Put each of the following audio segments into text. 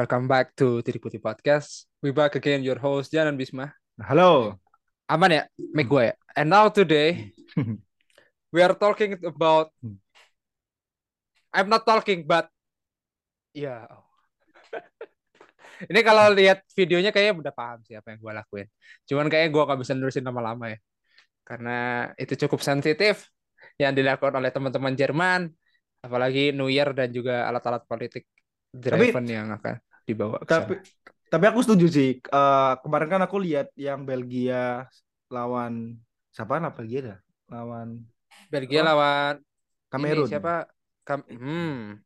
welcome back to Tiri Putih Podcast. We back again, your host Jan and Bisma. Halo. Aman ya, make gue ya. And now today, we are talking about. I'm not talking, but ya. Ini kalau lihat videonya kayaknya udah paham sih apa yang gue lakuin. Cuman kayaknya gue gak bisa nerusin lama-lama ya, karena itu cukup sensitif yang dilakukan oleh teman-teman Jerman, apalagi New Year dan juga alat-alat politik driven tapi, yang akan dibawa ke tapi sana. tapi aku setuju sih. Uh, kemarin kan aku lihat yang Belgia lawan siapa lah Belgia dah? Lawan Belgia oh, lawan Kamerun. ini siapa? Kam hmm.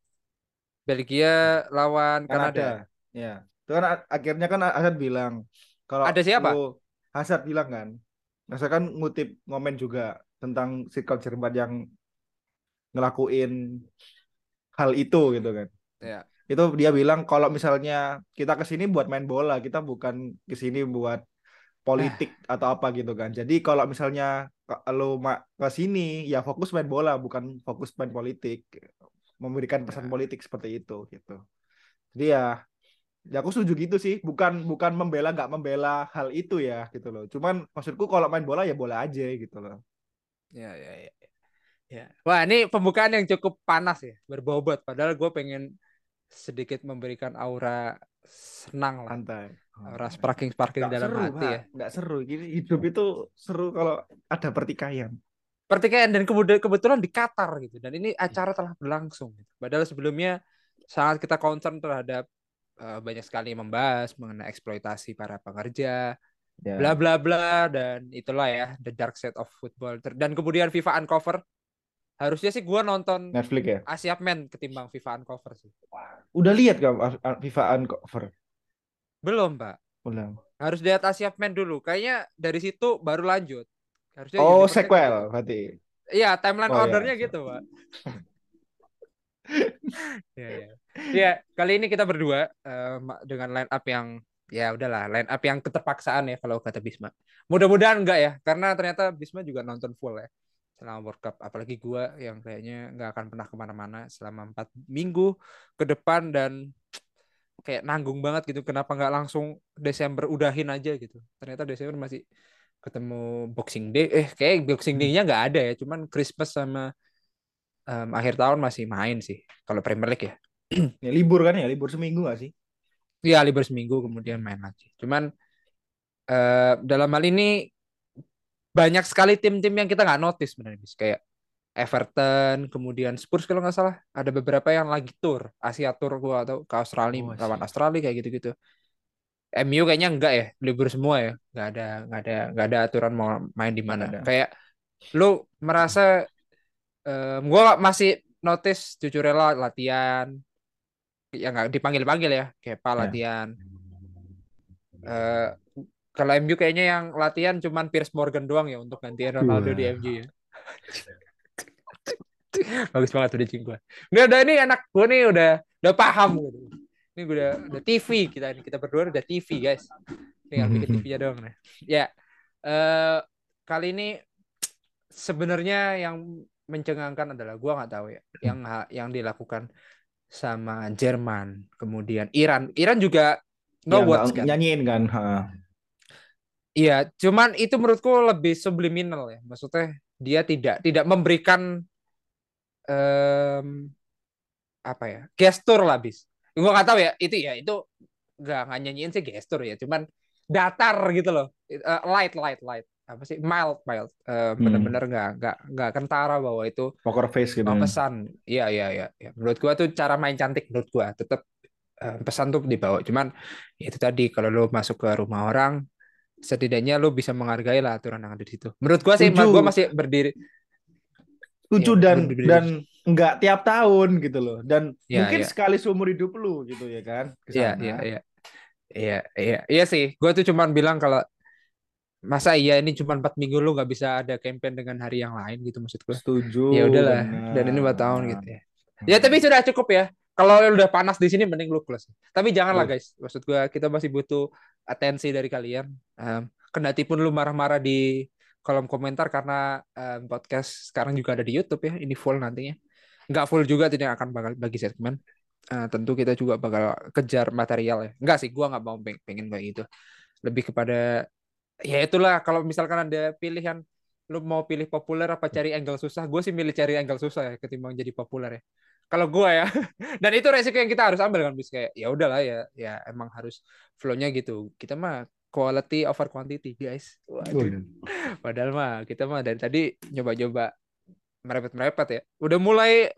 Belgia lawan Kanada. Kanada. Ya. Itu kan akhirnya kan Hazard bilang kalau ada siapa? Hazard bilang kan Masa kan ngutip momen juga tentang sikap Jerman yang ngelakuin hal itu gitu kan. Ya itu dia bilang kalau misalnya kita ke sini buat main bola kita bukan ke sini buat politik eh. atau apa gitu kan. Jadi kalau misalnya lo ke sini ya fokus main bola bukan fokus main politik. Memberikan pesan ya. politik seperti itu gitu. Jadi ya ya aku setuju gitu sih. Bukan bukan membela nggak membela hal itu ya gitu loh. Cuman maksudku kalau main bola ya bola aja gitu loh. Ya ya ya ya. Wah ini pembukaan yang cukup panas ya berbobot. Padahal gue pengen sedikit memberikan aura senang lah. Santai. Aura sparking sparking dalam seru, hati ya. Nggak seru. Gini hidup itu seru kalau ada pertikaian. Pertikaian dan kemudian kebetulan di Qatar gitu. Dan ini acara telah berlangsung. Gitu. Padahal sebelumnya sangat kita concern terhadap uh, banyak sekali membahas mengenai eksploitasi para pekerja, yeah. bla bla bla dan itulah ya the dark side of football. Dan kemudian FIFA uncover harusnya sih gue nonton Netflix ya Asia Men ketimbang FIFA Uncover sih. Udah lihat gak FIFA Uncover? Belum pak. Belum. Harus lihat Asia Men dulu. Kayaknya dari situ baru lanjut. Harusnya oh sequel gitu. berarti. Iya timeline oh, iya. ordernya iya. gitu pak. ya, ya. ya kali ini kita berdua uh, dengan line up yang ya udahlah line up yang keterpaksaan ya kalau kata Bisma. Mudah-mudahan enggak ya karena ternyata Bisma juga nonton full ya selama World Cup. Apalagi gue yang kayaknya nggak akan pernah ke mana-mana selama empat minggu ke depan dan kayak nanggung banget gitu. Kenapa nggak langsung Desember udahin aja gitu. Ternyata Desember masih ketemu Boxing Day. Eh kayak Boxing Day-nya nggak ada ya. Cuman Christmas sama um, akhir tahun masih main sih kalau Premier League ya. Ya libur kan ya? Libur seminggu gak sih? Iya libur seminggu kemudian main lagi. Cuman uh, dalam hal ini banyak sekali tim-tim yang kita nggak notice sebenarnya kayak Everton kemudian Spurs kalau nggak salah. Ada beberapa yang lagi tour. Asia Tour gua atau ke Australia oh, lawan Australia kayak gitu-gitu. MU kayaknya enggak ya libur semua ya. Nggak ada nggak ada nggak ada aturan mau main di mana. kayak lu merasa um, gua masih notice jujur rela latihan. Ya nggak dipanggil panggil ya kayak pak ya. latihan. Uh, kalau MU kayaknya yang latihan cuman Piers Morgan doang ya untuk gantiin Ronaldo di MU ya. Bagus banget udah cing gue. Udah, udah ini anak gue nih udah udah paham gitu. Ini gue udah udah TV kita ini kita berdua udah TV guys. Tinggal bikin TV-nya doang nih. Ya. Uh, kali ini sebenarnya yang mencengangkan adalah gue nggak tahu ya yang yang dilakukan sama Jerman kemudian Iran Iran juga no ya, kan nyanyiin kan ha. Iya, cuman itu menurutku lebih subliminal ya. Maksudnya dia tidak tidak memberikan um, apa ya gestur lah bis. Gue nggak tahu ya itu ya itu nggak nggak nyanyiin sih gestur ya. Cuman datar gitu loh, uh, light light light apa sih mild mild uh, bener-bener nggak nggak nggak kentara bahwa itu poker face gitu ya. pesan iya iya iya ya. menurut gua tuh cara main cantik menurut gua tetap uh, pesan tuh dibawa cuman ya itu tadi kalau lo masuk ke rumah orang setidaknya lo bisa menghargai lah aturan yang ada di situ. Menurut gua sih, gue masih berdiri. Setuju ya, dan berdiri. dan nggak tiap tahun gitu loh. Dan ya, mungkin ya. sekali seumur hidup lu gitu ya kan. Iya iya iya. Iya iya iya sih. Gue tuh cuman bilang kalau masa iya ini cuma empat minggu lu nggak bisa ada campaign dengan hari yang lain gitu maksud gue. Setuju. Ya udahlah. Dan ini empat tahun gitu ya. Ya tapi sudah cukup ya. Kalau udah panas di sini mending lu close. Tapi janganlah guys. Maksud gue kita masih butuh atensi dari kalian. Um, kendati pun lu marah-marah di kolom komentar karena um, podcast sekarang juga ada di YouTube ya. Ini full nantinya. Nggak full juga tidak akan bakal bagi segmen. uh, tentu kita juga bakal kejar material ya. Enggak sih, gua nggak mau peng pengen kayak gitu. Lebih kepada ya itulah kalau misalkan ada pilihan lu mau pilih populer apa cari angle susah, gue sih milih cari angle susah ya ketimbang jadi populer ya. Kalau gue ya, dan itu resiko yang kita harus ambil kan, bis kayak ya udahlah ya, ya emang harus flow-nya gitu. Kita mah quality over quantity guys. Waduh. Padahal mah kita mah dari tadi nyoba-nyoba merepet-merepet ya. Udah mulai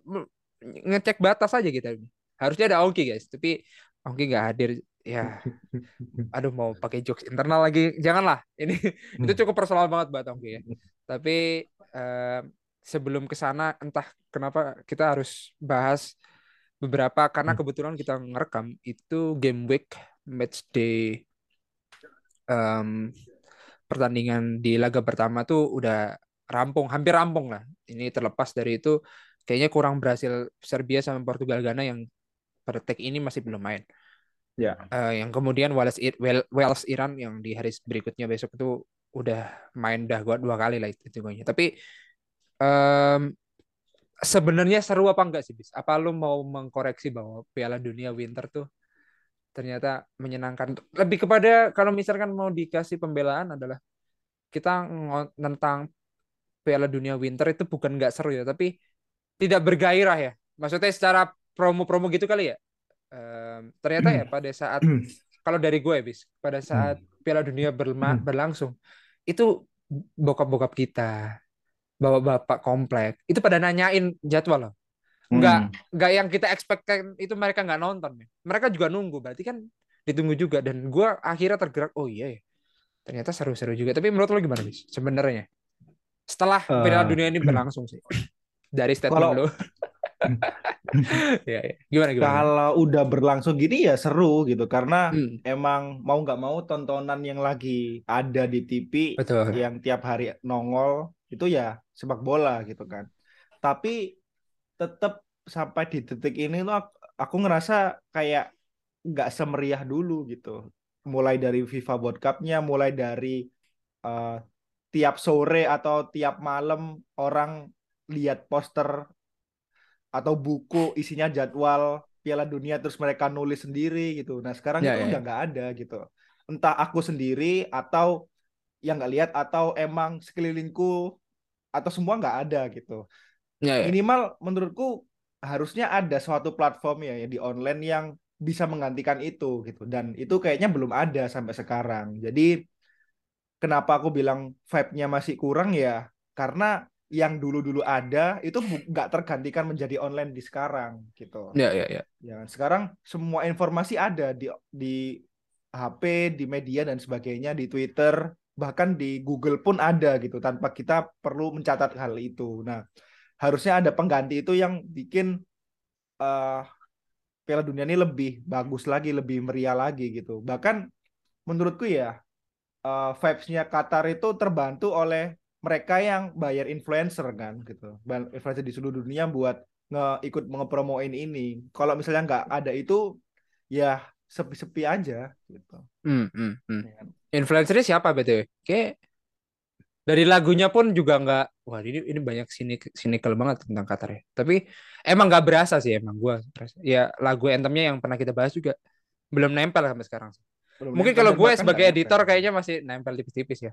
ngecek batas aja kita ini. Harusnya ada Ongki guys, tapi Ongki nggak hadir. Ya, aduh mau pakai jokes internal lagi, janganlah. Ini itu cukup personal banget buat Ongki ya. Tapi uh, sebelum ke sana, entah kenapa kita harus bahas beberapa karena kebetulan kita ngerekam itu game week match day um, pertandingan di laga pertama tuh udah rampung, hampir rampung lah. Ini terlepas dari itu, kayaknya kurang berhasil Serbia sama Portugal Ghana yang pada tag ini masih belum main. Ya. Uh, yang kemudian Wales Wales Iran yang di hari berikutnya besok itu udah main dah gua dua kali lah itu hitungannya. Tapi um, sebenarnya seru apa enggak sih bis? Apa lu mau mengkoreksi bahwa Piala Dunia Winter tuh ternyata menyenangkan. Lebih kepada kalau misalkan mau dikasih pembelaan adalah kita tentang Piala Dunia Winter itu bukan nggak seru ya, tapi tidak bergairah ya. Maksudnya secara promo-promo gitu kali ya. Um, ternyata ya pada saat kalau dari gue bis pada saat Piala Dunia berlangsung itu bokap-bokap kita, bapak-bapak komplek itu pada nanyain jadwal loh. Nggak hmm. nggak yang kita expectkan itu mereka nggak nonton. Mereka juga nunggu. Berarti kan ditunggu juga dan gue akhirnya tergerak oh iya ya. Ternyata seru-seru juga. Tapi menurut lo gimana bis sebenarnya? setelah uh, Piala Dunia ini berlangsung sih dari statement kalau, lo. ya, ya. Gimana, gimana? Kalau udah berlangsung gini ya seru gitu karena hmm. emang mau nggak mau tontonan yang lagi ada di TV Betul. yang tiap hari nongol itu ya sepak bola gitu kan. Tapi tetap sampai di detik ini tuh aku, aku ngerasa kayak nggak semeriah dulu gitu. Mulai dari FIFA World Cup-nya, mulai dari uh, tiap sore atau tiap malam orang lihat poster atau buku isinya jadwal Piala Dunia terus mereka nulis sendiri gitu. Nah sekarang ya, itu ya. udah nggak ada gitu. Entah aku sendiri atau yang nggak lihat atau emang sekelilingku atau semua nggak ada gitu. Ya, ya. Minimal menurutku harusnya ada suatu platform ya, ya di online yang bisa menggantikan itu gitu. Dan itu kayaknya belum ada sampai sekarang. Jadi kenapa aku bilang vibe-nya masih kurang ya karena yang dulu-dulu ada itu nggak tergantikan menjadi online di sekarang gitu. Ya ya ya. Ya sekarang semua informasi ada di di HP, di media dan sebagainya, di Twitter, bahkan di Google pun ada gitu tanpa kita perlu mencatat hal itu. Nah, harusnya ada pengganti itu yang bikin uh, Piala Dunia ini lebih bagus lagi, lebih meriah lagi gitu. Bahkan menurutku ya uh, vibes-nya Qatar itu terbantu oleh mereka yang bayar influencer kan gitu. Influencer di seluruh dunia buat nge ikut ngepromoin ini. Kalau misalnya nggak ada itu ya sepi-sepi aja gitu. Hmm, hmm, hmm. Ya. Influencernya siapa btw? Kayak dari lagunya pun juga nggak wah ini ini banyak sinik sinikal banget tentang Qatar ya. Tapi emang nggak berasa sih emang gua. Ya lagu anthemnya yang pernah kita bahas juga belum nempel sampai sekarang. Belum Mungkin kalau gue sebagai editor nempel. kayaknya masih nempel tipis-tipis ya.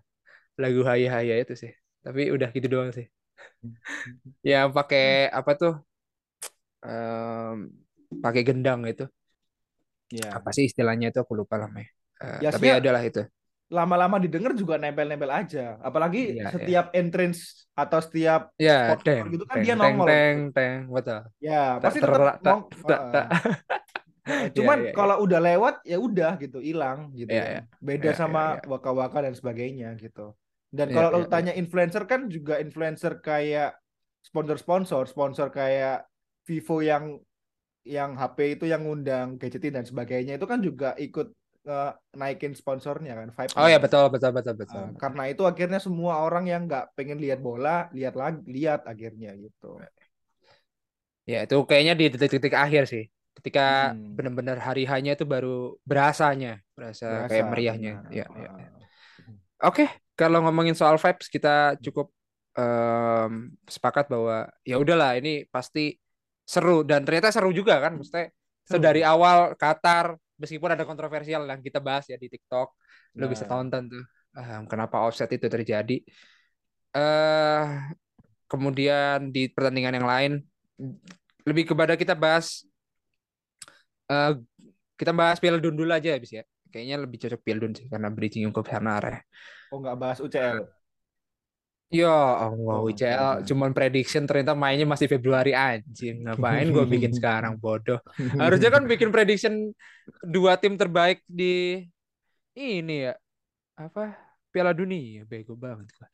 Lagu Haya Haya itu sih. Tapi udah gitu doang sih. ya pakai apa tuh? Um, pakai gendang itu. Ya. Apa sih istilahnya itu aku lupa lama Uh, ya, tapi adalah itu. Lama-lama didengar juga nempel-nempel aja. Apalagi ya, setiap ya. entrance atau setiap ya, teng, gitu kan teng, dia nongol. Teng, teng, betul. Ya, pasti tetap Iya, cuman yeah, yeah, kalau udah lewat ya udah gitu hilang gitu yeah, yeah. beda yeah, sama yeah, yeah. waka-waka dan sebagainya gitu dan yeah, kalau yeah, lo tanya yeah. influencer kan juga influencer kayak sponsor-sponsor sponsor kayak Vivo yang yang HP itu yang ngundang gadgetin dan sebagainya itu kan juga ikut uh, naikin sponsornya kan Vibe oh ya betul betul betul betul. Uh, karena itu akhirnya semua orang yang nggak pengen lihat bola lihat lagi lihat akhirnya gitu. Ya itu kayaknya di detik-detik akhir sih. Ketika hmm. benar-benar hari hanya itu baru berasanya berasa, berasa kayak meriahnya ya, ya, ya. oke okay, kalau ngomongin soal vibes kita cukup um, sepakat bahwa ya udahlah ini pasti seru dan ternyata seru juga kan maksudnya sedari awal Qatar meskipun ada kontroversial yang kita bahas ya di TikTok lo bisa Nah. tonton tuh. Um, kenapa offset itu terjadi? Eh kemudian di pertandingan yang lain lebih kepada kita bahas eh kita bahas Piala Dun dulu aja habis ya. Kayaknya lebih cocok Piala Dun sih karena bridging ke sana ya. Oh nggak bahas UCL. Ya Allah, Oh, UCL oke. cuman prediction ternyata mainnya masih Februari anjing. Ngapain gue bikin sekarang bodoh. Harusnya kan bikin prediction dua tim terbaik di ini ya apa Piala Dunia bego banget gua.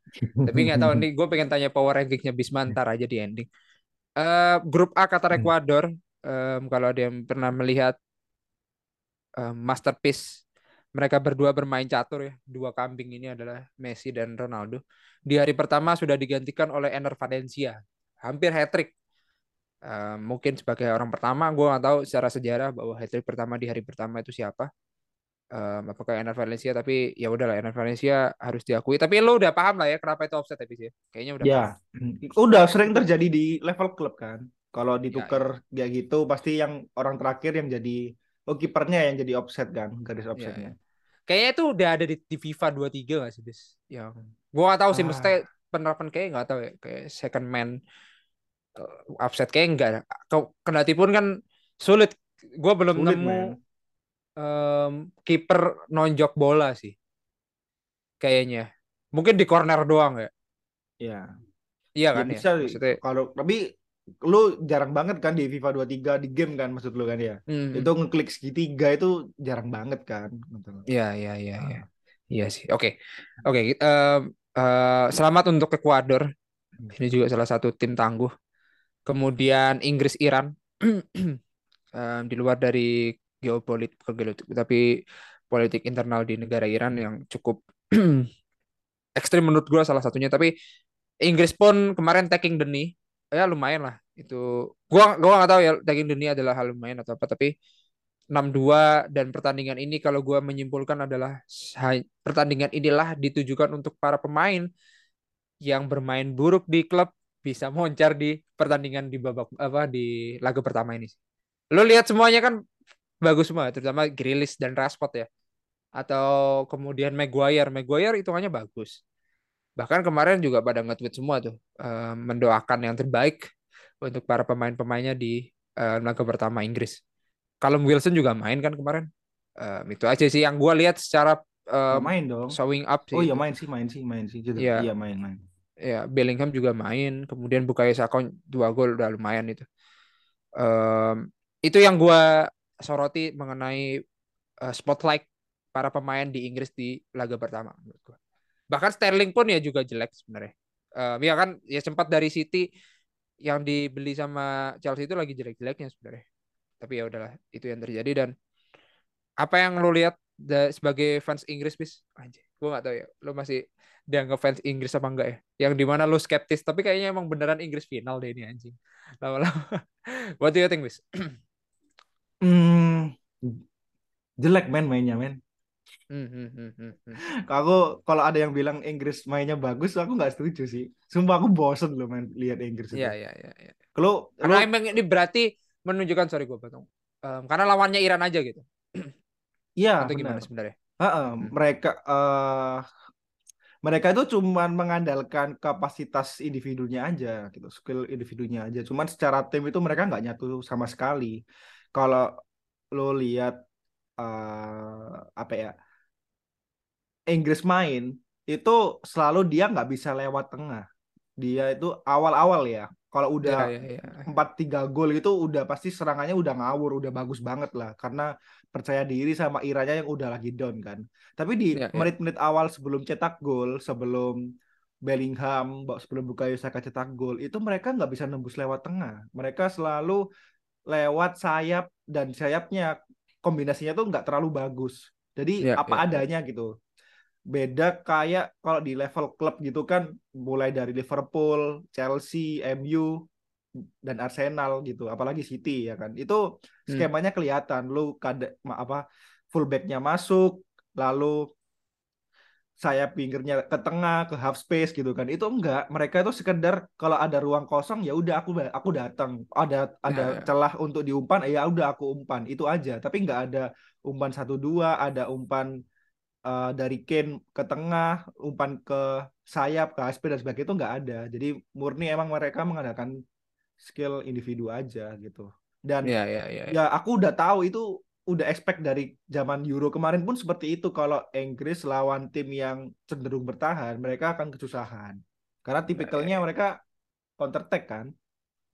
Tapi nggak tahu nih gue pengen tanya power rankingnya Bismantar aja di ending. Eh grup A Qatar Ekuador em, kalau ada yang pernah melihat em, masterpiece mereka berdua bermain catur ya. Dua kambing ini adalah Messi dan Ronaldo. Di hari pertama sudah digantikan oleh Ener Valencia. Hampir hat-trick. Eh, mungkin sebagai orang pertama, gue nggak tahu secara sejarah bahwa hat-trick pertama di hari pertama itu siapa. Eh, apakah Ener Valencia? Tapi ya udahlah, Ener Valencia harus diakui. Tapi lo udah paham lah ya kenapa itu offset habis ya? Kayaknya udah Ya, udah sering terjadi di level klub kan. Kalau Ya, ditukar kayak gitu, pasti yang orang terakhir yang jadi oh kipernya yang jadi offset kan, garis Ya, offsetnya. Kayaknya itu udah ada di, di FIFA 23 gak sih, Bis? Yang gua gak tahu sih, Ah. mesti penerapan kayak nggak tahu ya, kayak second man uh, offset kayak enggak. Kau kendati pun kan sulit. Gua belum Sulit, nemu em, kiper nonjok bola sih. Kayaknya. Mungkin di corner doang ya. Ya. Iya Ya kan ya? bisa Maksudnya kalau tapi lu jarang banget kan di FIFA 23 di game kan maksud lu kan ya. hmm, Itu ngeklik segitiga itu jarang banget kan. Gitu. Iya, iya, iya, Ah. iya. Iya sih. Oke. Oke, em, eh, selamat untuk Ekuador. Ini juga salah satu tim tangguh. Kemudian Inggris Iran. Em, di luar dari geopolitik, geopolitik, tapi politik internal di negara Iran yang cukup ekstrim menurut gua salah satunya. Tapi Inggris pun kemarin taking the knee. Ya lumayan lah. Itu gua gua nggak tahu ya the knee adalah hal lumayan atau apa, tapi 6-2 dan pertandingan ini kalau gua menyimpulkan adalah pertandingan inilah ditujukan untuk para pemain yang bermain buruk di klub bisa moncar di pertandingan di babak apa di laga pertama ini. Lo lihat semuanya kan bagus semua, terutama Grealish dan Rashford ya. Atau kemudian Maguire, Maguire hitungannya bagus. Bahkan kemarin juga pada nge-tweet semua tuh eh, mendoakan yang terbaik untuk para pemain-pemainnya di eh, laga pertama Inggris. Callum Wilson juga main kan kemarin. Eh, itu aja sih yang gua lihat secara eh, main dong. showing up sih. Oh iya main sih, main sih, main sih. Gitu. Iya. Iya main, main. ya Bellingham juga main kemudian Bukayo Saka dua gol udah lumayan itu Em, itu yang gua soroti mengenai eh, spotlight para pemain di Inggris di laga pertama menurut gua bahkan Sterling pun ya juga jelek sebenarnya. Em, ya kan ya sempat dari City yang dibeli sama Chelsea itu lagi jelek-jeleknya sebenarnya. Tapi ya udahlah itu yang terjadi. Dan apa yang lo lihat sebagai fans Inggris bis anjir gua nggak tahu ya. Lo masih dianggap fans Inggris apa enggak ya? Yang di mana lo skeptis tapi kayaknya emang beneran Inggris final deh ini anjing. Lama-lama. What do you think bis Hmm, jelek men mainnya men. Aku kalau ada yang bilang Inggris mainnya bagus, aku nggak setuju sih. Sumpah aku bosen loh main lihat Inggris itu. Iya iya iya iya. Kalau karena lu emang ini berarti menunjukkan sorry gue potong Em, karena lawannya Iran aja gitu iya atau gimana benar. sebenarnya Heeh, Hmm. mereka eh mereka itu cuman mengandalkan kapasitas individunya aja gitu, skill individunya aja. Cuman secara tim itu mereka nggak nyatu sama sekali. Kalau lo lihat eh apa ya Inggris main itu selalu dia nggak bisa lewat tengah. Dia itu awal-awal ya. Kalau Iya udah iya iya empat tiga gol gitu udah pasti serangannya udah ngawur udah bagus banget lah karena percaya diri sama Iranya yang udah lagi down kan tapi di Iya, iya. menit-menit awal sebelum cetak gol sebelum Bellingham sebelum Bukayo Saka cetak gol itu mereka nggak bisa nembus lewat tengah mereka selalu lewat sayap dan sayapnya kombinasinya tuh nggak terlalu bagus jadi Iya, apa iya. adanya gitu beda kayak kalau di level klub gitu kan mulai dari Liverpool, Chelsea, MU dan Arsenal gitu, apalagi City ya kan. Itu Hmm. skemanya kelihatan. Lu kada ma- apa fullbacknya masuk, lalu sayap pinggirnya ke tengah ke half space gitu kan. Itu enggak. Mereka itu sekedar kalau ada ruang kosong ya udah aku aku datang. Ada ada ya. celah untuk diumpan ya udah aku umpan. Itu aja. Tapi enggak ada umpan satu dua ada umpan uh, dari Kane ke tengah umpan ke sayap ke ASP dan sebagainya itu enggak ada jadi murni emang mereka mengandalkan skill individu aja gitu dan Ya, ya, ya, ya. ya aku udah tahu itu udah expect dari zaman Euro kemarin pun seperti itu kalau Inggris lawan tim yang cenderung bertahan mereka akan kesusahan karena tipikalnya mereka counter attack kan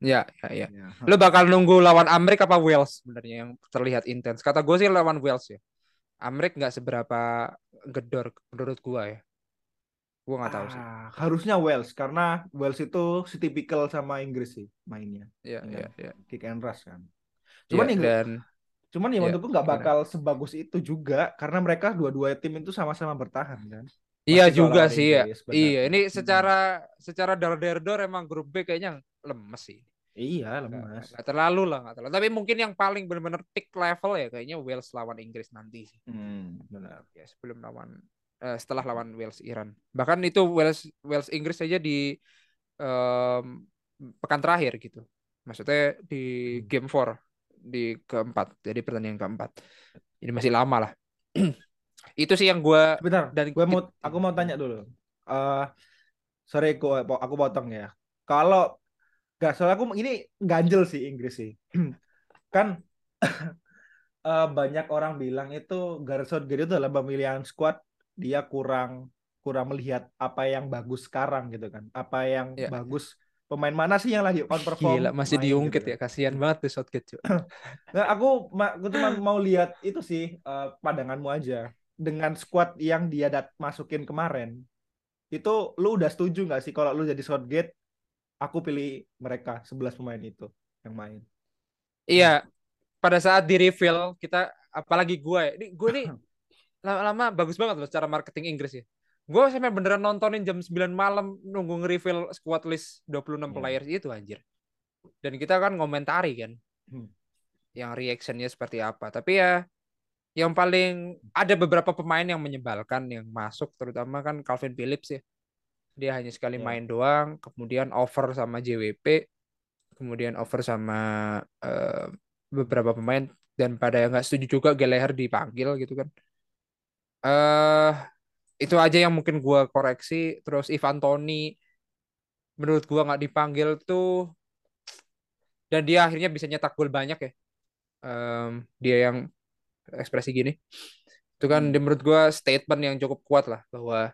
Ya, ya, ya. ya. Lo bakal nunggu lawan Amrik apa Wales sebenarnya yang terlihat intens. Kata gue sih lawan Wales ya. Amrik nggak seberapa gedor menurut gua ya. Gua nggak tahu sih. Ah, harusnya Wales karena Wales itu setipikal sama Inggris sih mainnya Ya, Iya. ya, ya. kick and rush kan Ya, cuman Inggris dan cuman ya Ya, menurutku nggak bakal sebagus itu juga karena mereka dua-dua tim itu sama-sama bertahan kan iya juga sih ya. Iya, ini Hmm. secara secara dar-der-dor emang grup B kayaknya lemes sih. Iya lemas nggak terlalu lah, nggak terlalu. Tapi mungkin yang paling benar-benar peak level ya kayaknya Wales lawan Inggris nanti sih. hmm, benar Ya, sebelum lawan eh, setelah lawan Wales Iran. Bahkan itu Wales Wales Inggris saja di em, pekan terakhir gitu. Maksudnya di Hmm. game 4 di keempat. Jadi pertandingan keempat. Jadi masih lama lah. itu sih yang gua Bentar, dan gue mau aku mau tanya dulu. Eh sorry aku aku potong ya. Kalau nggak soalnya aku ini ganjel sih Inggris sih. kan eh, banyak orang bilang itu Gareth Southgate itu dalam pemilihan squad dia kurang kurang melihat apa yang bagus sekarang gitu kan. Apa yang Ya. bagus pemain mana sih yang lagi on perform gila masih main diungkit gitu ya. Kasihan banget tuh Southgate. Nah, aku aku cuma mau lihat itu sih eh, pandanganmu aja dengan squad yang dia dat masukin kemarin. Itu lu udah setuju nggak sih kalau lu jadi Southgate aku pilih mereka 11 pemain itu yang main. Iya, pada saat di reveal kita apalagi gue, ini gue nih lama-lama bagus banget loh cara marketing Inggris ya. Gue sampai beneran nontonin jam 9 malam nunggu nge-reveal squad list 26 Hmm. players itu anjir. Dan kita kan ngomentari kan. Hmm. Yang reactionnya seperti apa. Tapi ya yang paling ada beberapa pemain yang menyebalkan yang masuk terutama kan Calvin Phillips ya. Dia hanya sekali Ya. main doang, kemudian over sama JWP, kemudian over sama eh, beberapa pemain dan pada yang nggak setuju juga Gallagher dipanggil gitu kan. Eh itu aja yang mungkin gua koreksi. Terus Ivan Toni menurut gua nggak dipanggil tuh dan dia akhirnya bisa nyetak gol banyak ya. Em, dia yang ekspresi gini. Itu kan Hmm. menurut gua statement yang cukup kuat lah bahwa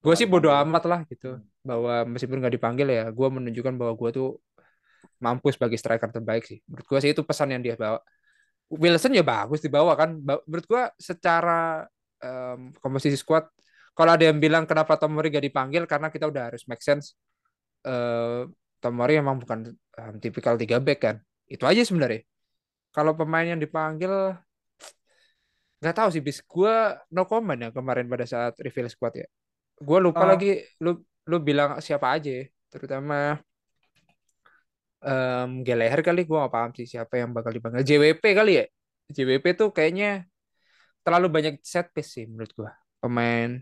gue sih bodo Dipanggil. amat lah gitu bahwa meskipun nggak dipanggil ya gue menunjukkan bahwa gue tuh mampu sebagai striker terbaik sih. Menurut gue sih itu pesan yang dia bawa. Wilson ya bagus dibawa kan. Menurut gue secara em, komposisi squad kalau ada yang bilang kenapa Tomori gak dipanggil karena kita udah harus make sense. Eh Tomori emang bukan em, tipikal tiga back kan. Itu aja sebenarnya. Kalau pemain yang dipanggil nggak tahu sih bis. Gue no comment ya kemarin pada saat reveal squad ya gue lupa Ah. lagi lu lu bilang siapa aja ya. terutama em Gallagher kali gue gak paham sih siapa yang bakal dipanggil JWP kali ya JWP tuh kayaknya terlalu banyak set piece sih menurut gue pemain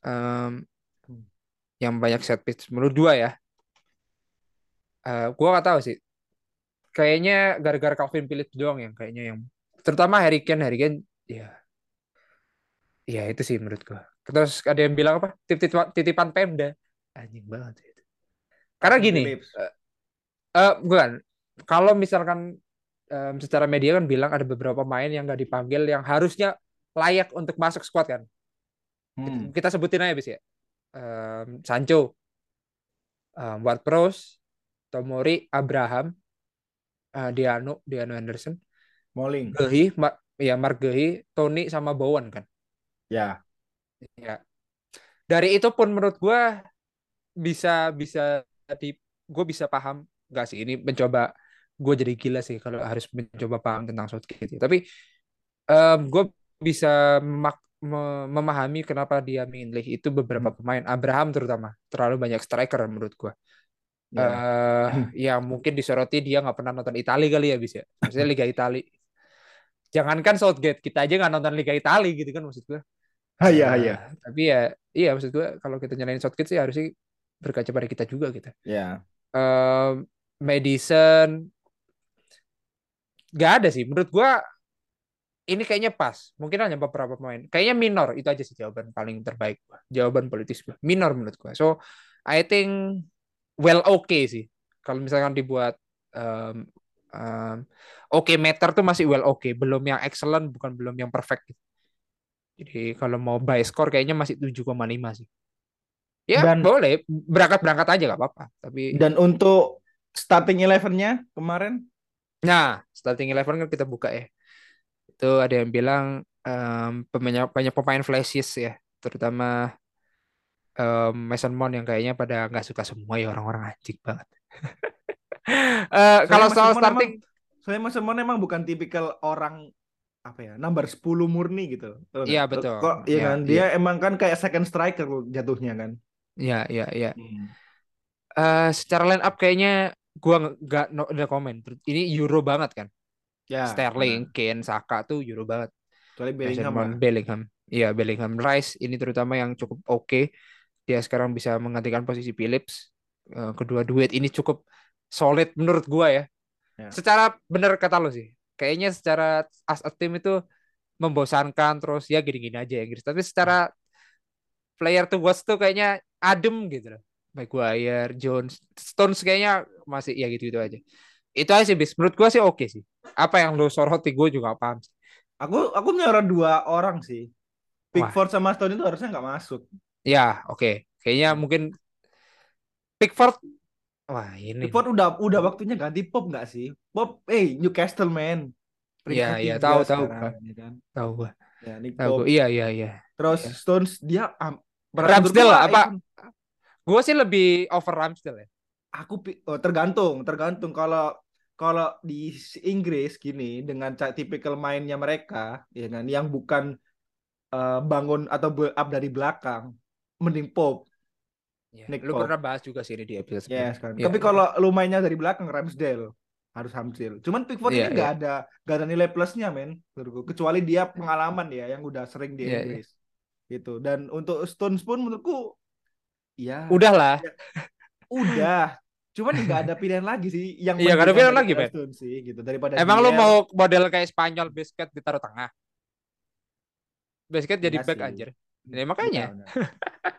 em, yang banyak set piece menurut gue ya Eh gue gak tahu sih kayaknya gara-gara Calvin Phillips doang yang kayaknya yang terutama Harry Kane Harry Kane ya ya itu sih menurut gue terus ada yang bilang apa? Titipan, titipan Pemda. Anjing banget itu. Karena gini eh bukan. Kalau misalkan em, secara media kan bilang ada beberapa pemain yang nggak dipanggil yang harusnya layak untuk masuk squad kan? Hmm. kita sebutin aja bis ya. Em, Sancho um, Ward-Prowse Tomori Abraham eh, Diano Diano Anderson Smalling. Gehi Ma- ya Mark Gehi Tony sama Bowen kan Ya. ya dari itu pun menurut gua bisa bisa di gue bisa paham. Nggak sih ini mencoba gue jadi gila sih kalau harus mencoba paham tentang Southgate ya. tapi gue bisa memak- me- memahami kenapa dia milih itu beberapa pemain. Abraham terutama terlalu banyak striker menurut gue Ya. eh ya mungkin disoroti dia nggak pernah nonton Italia kali ya bisa maksudnya Liga Italia jangankan Southgate kita aja nggak nonton Liga Italia gitu kan maksud gue Ah, iya, Eh, iya. tapi ya iya maksud gue kalau kita nyalain Southgate sih harusnya berkaca pada kita juga gitu. Ya. Eh, Madison nggak ada sih menurut gue ini kayaknya pas mungkin hanya beberapa pemain kayaknya minor itu aja sih jawaban paling terbaik jawaban politis gua. minor menurut gue so I think well okay sih kalau misalkan dibuat um, um, oke okay meter tuh masih well okay belum yang excellent bukan belum yang perfect gitu. Jadi kalau mau buy score kayaknya masih 7,5 sih. Ya Dan- boleh. Berangkat berangkat aja gak apa-apa. Tapi Dan untuk starting eleven-nya kemarin? Nah, starting eleven kan kita buka ya. Itu ada yang bilang em, pemain banyak pemain flashes ya, terutama em, Mason Mount yang kayaknya pada nggak suka semua ya orang-orang anjing banget. Eh, kalau soal starting, saya Mason Mount emang bukan tipikal orang apa ya, number 10 murni gitu. Iya, betul. Kok iya Iya, kan? Dia emang kan kayak second striker jatuhnya kan. ya, ya, ya. Eh, secara line up kayaknya gua nggak no, udah komen. Ini Euro banget kan. Ya. Sterling, benar. Kane, Saka tuh Euro banget. Kecuali Bellingham Mount. Bellingham. Iya, Bellingham. Rice ini terutama yang cukup oke. Dia sekarang bisa menggantikan posisi Phillips. Eh, kedua duet ini cukup solid menurut gua ya. Ya. Secara bener kata lo sih. Kayaknya secara as a team itu membosankan terus ya gini-gini aja Inggris. Tapi secara player to watch tuh kayaknya adem gitu loh. Maguire, Jones, Stones kayaknya masih ya gitu-gitu aja. Itu aja sih bis. Menurut gua sih oke sih. Apa yang lo soroti gue juga paham. sih. Aku aku nyorot dua orang sih. Pickford sama Stone itu harusnya nggak masuk. Ya, oke. Kayaknya mungkin Pickford wah ini. Pickford udah udah waktunya ganti Pop nggak sih? Pop, eh Newcastle man. Iya, iya, tahu, tahu, ya kan? tahu gua. Ya, Nick Tahu gua. Iya, iya, iya. Terus Iya. Stones dia um, Ramsdale gua apa? Gua sih lebih over Ramsdale ya. Aku oh, tergantung, tergantung kalau kalau di Inggris gini dengan tipikal mainnya mereka, ya kan, yang bukan eh, bangun atau build up dari belakang, mending Pope. Ya, Nick lu Pope. pernah bahas juga sih ini di episode Yes sebelumnya. kan. Iya, Tapi iya. kalau lu mainnya dari belakang Ramsdale harus Ramsdale. Cuman Pickford Iya, ini nggak ada nggak ada nilai plusnya men menurutku. Kecuali dia pengalaman ya yang udah sering di Iya, iya. Inggris. Gitu. Dan untuk Stones pun menurutku ya Udahlah. udah. Cuman nggak ada pilihan lagi sih yang Iya, nggak ada pilihan lagi. Stones sih gitu daripada Emang lu mau model kayak Spanyol basket ditaruh tengah? Basket jadi Iya back sih. anjir. Ya, makanya. Iya, benar.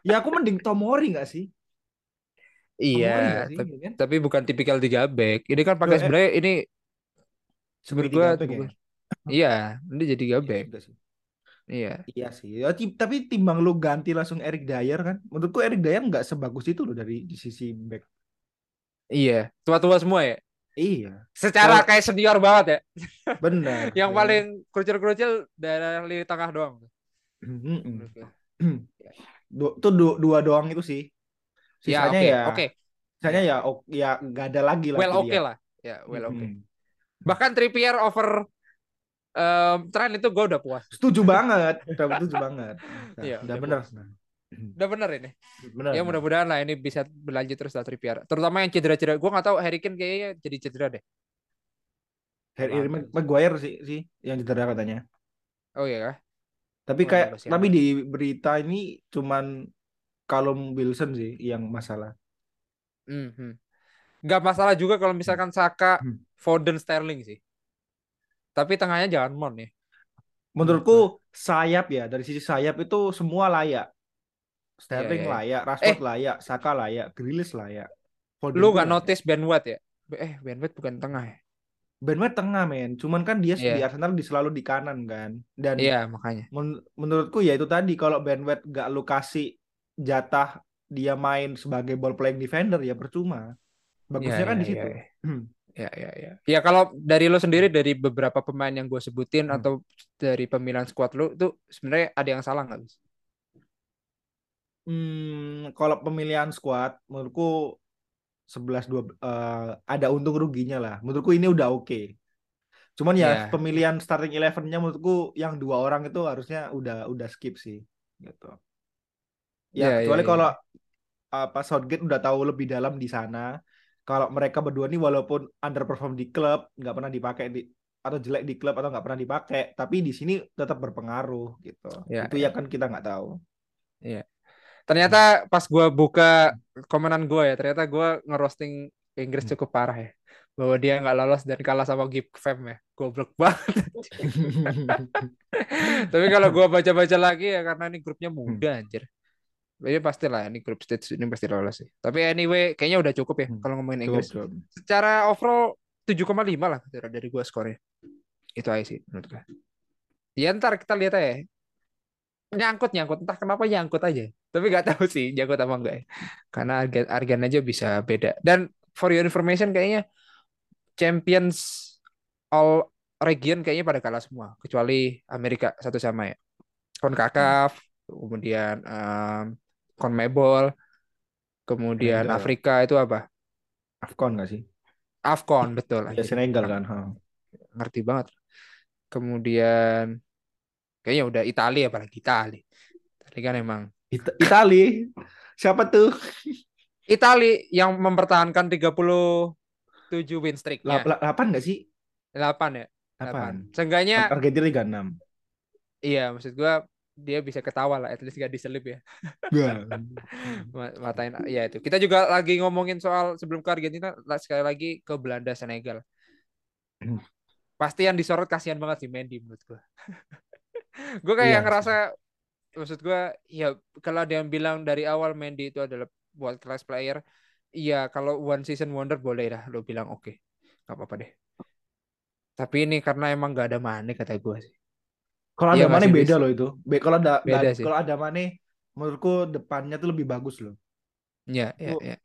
ya aku mending Tomori nggak sih? Iya, sih? tapi, Gitu kan? tapi bukan tipikal tiga back. Ini kan pakai Loh, eh. sebenarnya ini Seperti menurut gua ya? iya, ini jadi tiga Iya back. sih. Iya. Iya sih. Ya, tapi timbang lu ganti langsung Eric Dyer kan. Menurutku Eric Dyer nggak sebagus itu loh dari di sisi back. Iya, tua-tua semua ya. Iya, Secara Kalau- kayak senior banget ya. benar. Yang Ya. paling kerucil-kerucil dari lini tengah doang. Menurut gua. Du- Itu du- dua doang itu sih. Ya, Sisanya oke, ya, oke. sisanya ya, ok- ya nggak ada lagi lah. Well oke lah. Ya, well oke. Mm-mm. Bahkan Trippier over em tren itu gue udah puas. Setuju banget, udah setuju banget. Nah, Iya, udah benar. Udah bener ini. Benar. Ya mudah-mudahan lah ini bisa berlanjut terus lah Trippier. Terutama yang cedera-cedera. Gue nggak tahu Harry Kane kayaknya jadi cedera deh. Harry Maguire sih sih yang cedera katanya. Oh iya kah? Tapi kayak tapi di berita ini cuman Callum Wilson sih yang masalah. Mhm. Nggak masalah juga kalau misalkan Saka, Hmm. Foden, Sterling sih. Tapi tengahnya jangan Mon ya. Menurutku sayap ya dari sisi sayap itu semua layak. Sterling Iya, iya. layak, Rashford Eh. layak, Saka layak, Grealish layak. Foden Lu layak. notice Ben White ya? Eh Ben White bukan tengah ya? Ben White tengah men, cuman kan dia Iya. di Arsenal di selalu di kanan kan. Dan Iya makanya. men- menurutku ya itu tadi kalau Ben White gak lu kasih jatah dia main sebagai ball playing defender ya percuma. Bagusnya Iya, kan iya, di situ. iya, iya. Hmm. Ya, ya, ya. Ya kalau dari lo sendiri dari beberapa pemain yang gue sebutin Hmm. atau dari pemilihan squad lo itu sebenarnya ada yang salah nggak? Hmm, kalau pemilihan squad menurutku 11 dua eh, ada untung ruginya lah. Menurutku ini udah oke. Cuman ya Iya. pemilihan starting eleven-nya menurutku yang dua orang itu harusnya udah udah skip sih gitu. Ya iya, kecuali iya. kalau apa Southgate udah tahu lebih dalam di sana. Kalau mereka berdua nih walaupun underperform di klub nggak pernah dipakai di atau jelek di klub atau nggak pernah dipakai tapi di sini tetap berpengaruh gitu Ya, itu ya kan kita nggak tahu Iya. Ternyata pas gue buka komenan gue ya, ternyata gue ngerosting Inggris Hmm. cukup parah ya. Bahwa dia nggak lolos dan kalah sama Gip Fam ya. Goblok banget. Tapi kalau gue baca-baca lagi ya karena ini grupnya muda anjir. Jadi pastilah ini grup stage ini pasti lolos sih. Tapi anyway, kayaknya udah cukup ya Hmm. kalau ngomongin Inggris. cukup. Secara overall 7,5 lah dari gue skornya. Itu aja sih menurut gue. Ya ntar kita lihat aja. Nyangkut nyangkut entah kenapa nyangkut aja. Tapi nggak tahu sih nyangkut apa enggak ya. Karena harga harganya aja bisa beda. Dan for your information kayaknya champions all region kayaknya pada kalah semua kecuali Amerika satu sama ya. CONCACAF, kemudian um, CONMEBOL, kemudian Senegal. Afrika itu apa? Afcon nggak sih AFCON betul ya. Senegal kan ha. ngerti banget. Kemudian kayaknya udah Italia apalagi Italia. Italia kan emang It- Itali siapa tuh Italia yang mempertahankan 37 win streak-nya. Lap- lap- delapan nggak sih 8 ya. 8. delapan Seenggaknya Argentina tiga enam iya maksud gua dia bisa ketawa lah at least gak diselip ya. Ma- Matain ya itu. Kita juga lagi ngomongin soal sebelum ke Argentina sekali lagi ke Belanda Senegal. Pasti yang disorot kasihan banget sih Mendy menurut gua. gue kayak Iya ngerasa maksud gua ya kalau ada yang bilang dari awal Mendy itu adalah world class player, iya kalau one season wonder boleh dah lo bilang oke. Gak apa-apa deh. Tapi ini karena emang gak ada Mane kata gua sih. Kalau Iya ada nggak Mane sih, beda Bis? loh itu. Be- kalau ada Beda nggak- sih. kalau ada Mane menurutku depannya tuh lebih bagus loh. Ya, ya, Oh. ya.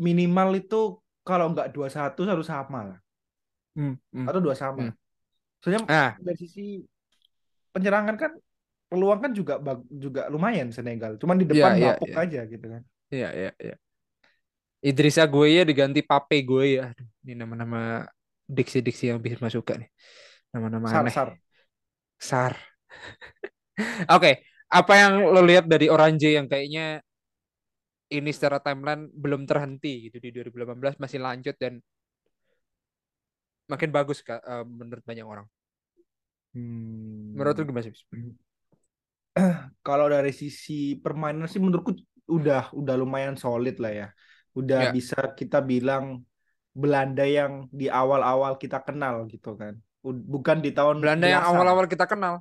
Minimal itu kalau nggak 21 harus sama lah. Hmm, hmm. Atau dua sama. Hmm. Soalnya Ah, dari sisi penyerangan kan peluang kan juga bag- juga lumayan Senegal. Cuman di depan Iya, iya, bapuk iya. aja gitu kan. Iya, iya, iya. Idrissa gue ya diganti Pape gue ya. Ini nama-nama diksi-diksi yang bisa masuk nih. Nama-nama Sar aneh. sar. Sar. Oke, apa yang lo lihat dari Orange yang kayaknya ini secara timeline belum terhenti gitu di 2018 masih lanjut dan makin bagus Kak, eh, menurut banyak orang. Hmm. Menurut lo gimana sih? Kalau dari sisi permainan sih menurutku udah udah lumayan solid lah ya. Udah Ya. bisa kita bilang Belanda yang di awal-awal kita kenal gitu kan. Bukan di tahun Belanda yang belasan. awal-awal kita kenal.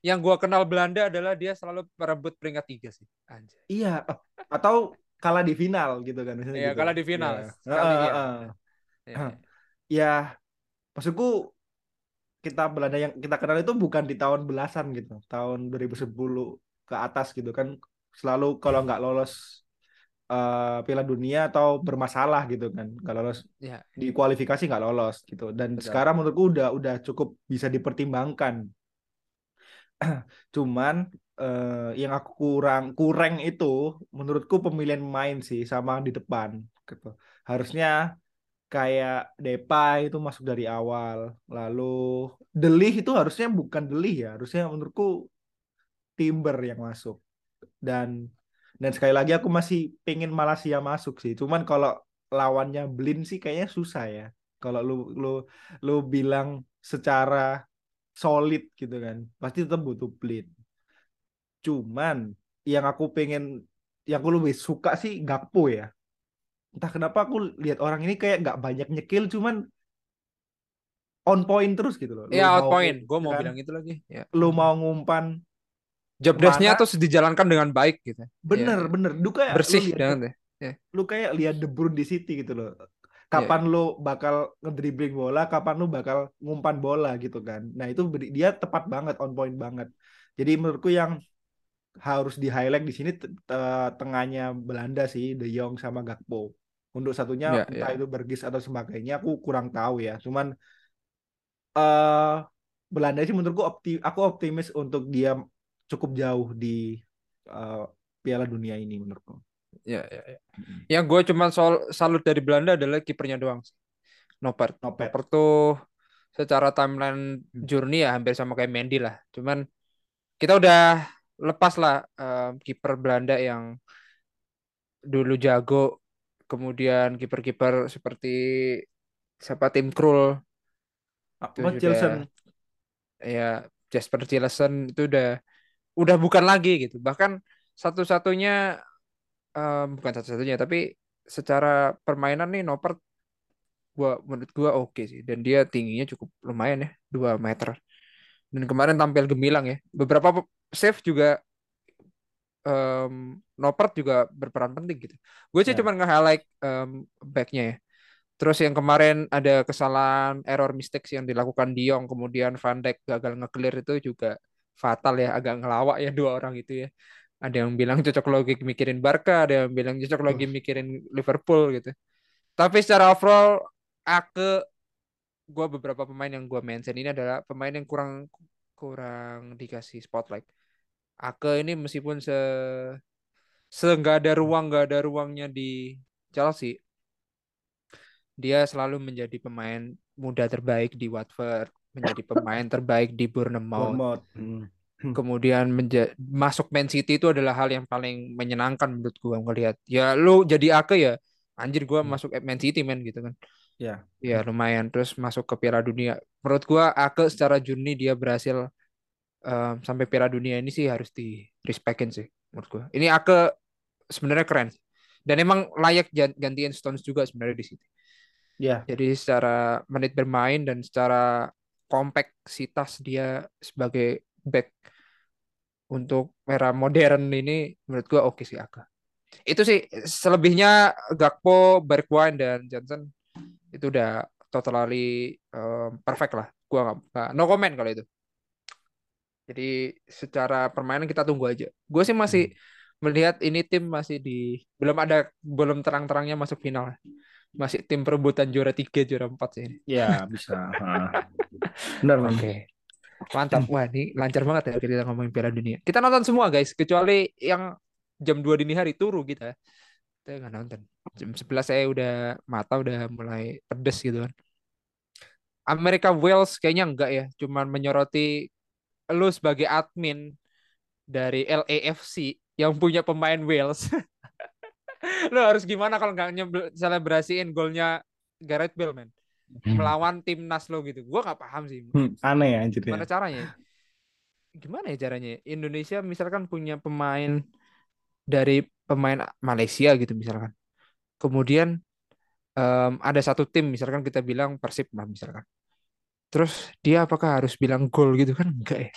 Yang gua kenal Belanda adalah dia selalu merebut peringkat tiga sih. Anjay. Iya, eh, atau kalah di final gitu kan Iya, gitu. kalah di final. Iya. Iya. heeh. Ya, ya. Ya, maksudku kita Belanda yang kita kenal itu bukan di tahun belasan gitu, tahun 2010 ke atas gitu kan. Selalu kalau nggak lolos eh, Piala Dunia atau bermasalah gitu kan, nggak lolos Ya, di kualifikasi nggak lolos gitu. Dan Betul. sekarang menurutku udah udah cukup bisa dipertimbangkan. Cuman eh, yang aku kurang kurang itu menurutku pemilihan main sih sama di depan gitu. Harusnya kayak Depay itu masuk dari awal. Lalu Delih itu harusnya bukan Delih ya, harusnya menurutku Timber yang masuk. Dan dan sekali lagi aku masih pengen Malaysia masuk sih. Cuman kalau lawannya Blin sih kayaknya susah ya. Kalau lu lu lu bilang secara solid gitu kan, pasti tetap butuh Blin. Cuman yang aku pengen yang aku lebih suka sih Gakpo ya. Entah kenapa aku lihat orang ini kayak nggak banyak nyekil cuman on point terus gitu loh. Ya out mau- point. Gue mau kan, bilang itu lagi. Ya. lu mau ngumpan Job desk-nya ke mana? tuh dijalankan dengan baik gitu. bener Iya. bener lu kayak Bersih dengan deh. lu kayak lihat De Bruyne di City gitu loh. Kapan lu bakal ngedribbling bola, kapan lu bakal ngumpan bola gitu kan. Nah, itu dia tepat banget, on point banget. Jadi menurutku yang harus di highlight di sini te- te- tengahnya Belanda sih, De Jong sama Gakpo. Untuk satunya Ya, entah ya. itu Bergis atau sebagainya aku kurang tahu ya. Cuman eh Belanda sih menurutku opti aku optimis untuk dia cukup jauh di eh, Piala Dunia ini menurutku. Ya, ya, ya. Yang gue cuma soal salut dari Belanda adalah kipernya doang. Noppert. Noppert tuh secara timeline Hmm. journey ya hampir sama kayak Mendy lah. Cuman kita udah lepas lah eh, kiper Belanda yang dulu jago. Kemudian kiper-kiper seperti siapa Tim Krul. Apa sudah Chilson? ya Jasper Cillesen itu udah udah bukan lagi gitu. Bahkan satu-satunya em, bukan satu-satunya tapi secara permainan nih Noppert gua menurut gua oke sih. Dan dia tingginya cukup lumayan ya 2 meter. Dan kemarin tampil gemilang ya. Beberapa save juga em Noppert juga berperan penting gitu gue sih Ya. cuma nge-highlight em, backnya ya terus yang kemarin ada kesalahan error mistakes yang dilakukan Diong kemudian Van Dijk gagal nge-clear itu juga fatal ya agak ngelawak ya dua orang itu ya ada yang bilang cocok logi mikirin Barca ada yang bilang cocok logi Uh. mikirin Liverpool gitu tapi secara overall Ake gue beberapa pemain yang gue mention ini adalah pemain yang kurang kurang dikasih spotlight. Ake ini meskipun se se nggak ada ruang nggak ada ruangnya di Chelsea, dia selalu menjadi pemain muda terbaik di Watford, menjadi pemain terbaik di Bournemouth. Bournemouth. Hmm. Kemudian menja- masuk Man City itu adalah hal yang paling menyenangkan menurut gua ngelihat. Ya lu jadi Ake ya, anjir gua Hmm. masuk Man City men gitu kan. Ya. Ya lumayan terus masuk ke Piala Dunia. Menurut gua Ake secara jurni dia berhasil em, sampai Piala Dunia ini sih harus di respectin sih menurut gua. Ini Ake sebenarnya keren. Dan emang layak gantiin Stones juga sebenarnya di situ. Ya. Jadi secara menit bermain dan secara kompleksitas dia sebagai back untuk era modern ini menurut gua oke sih Ake. Itu sih selebihnya Gakpo, Bergwijn dan Johnson itu udah totally um, perfect lah. Gua nggak nggak- no comment kalau itu. Jadi secara permainan kita tunggu aja. Gue sih masih melihat ini tim masih di belum ada belum terang-terangnya masuk final. Masih tim perebutan juara 3, juara 4 sih ini. Ya, bisa. Benar, Oke. benar. Mantap. Wah, ini lancar banget ya kita ngomongin Piala Dunia. Kita nonton semua guys, kecuali yang jam 2 dini hari turu kita. Kita nggak nonton. Jam 11 saya udah mata udah mulai pedes gitu kan. Amerika Wales kayaknya enggak ya, cuman menyoroti lu sebagai admin dari LAFC yang punya pemain Wales. lu harus gimana kalau nggak selebrasiin golnya Gareth Bale man melawan timnas lo gitu. Gua nggak paham sih. Hmm, Aneh ya anjir Gimana ya. caranya? Gimana ya caranya? Indonesia misalkan punya pemain dari pemain Malaysia gitu misalkan. Kemudian em, ada satu tim misalkan kita bilang Persib lah misalkan. Terus dia apakah harus bilang gol gitu kan? Enggak ya.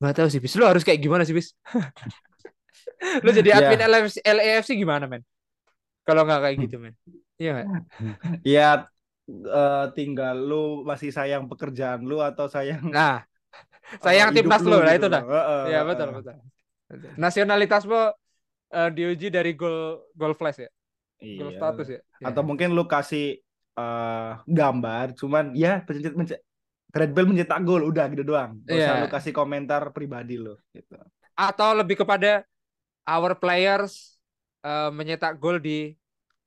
Enggak tahu sih, Bis. Lu harus kayak gimana sih, Bis? Lu jadi Ya. admin LAFC, LAFC gimana, men? Kalau nggak kayak gitu, men. Iya nggak? Ya eh, tinggal lu masih sayang pekerjaan lu atau sayang Nah, sayang hidup timnas lu, lu lah gitu itu dah. loh. Heeh, Iya, betul, heeh. betul. Betul. Nasionalitasmu eh, diuji dari gol gol flash ya, gol Iya. status ya. Atau Iya. mungkin lu kasih eh, gambar, cuman ya pencet pencet Red Bell mencetak gol, udah gitu doang. Gak usah Iya. lu kasih komentar pribadi lu. Gitu. Atau lebih kepada our players eh, menyetak gol di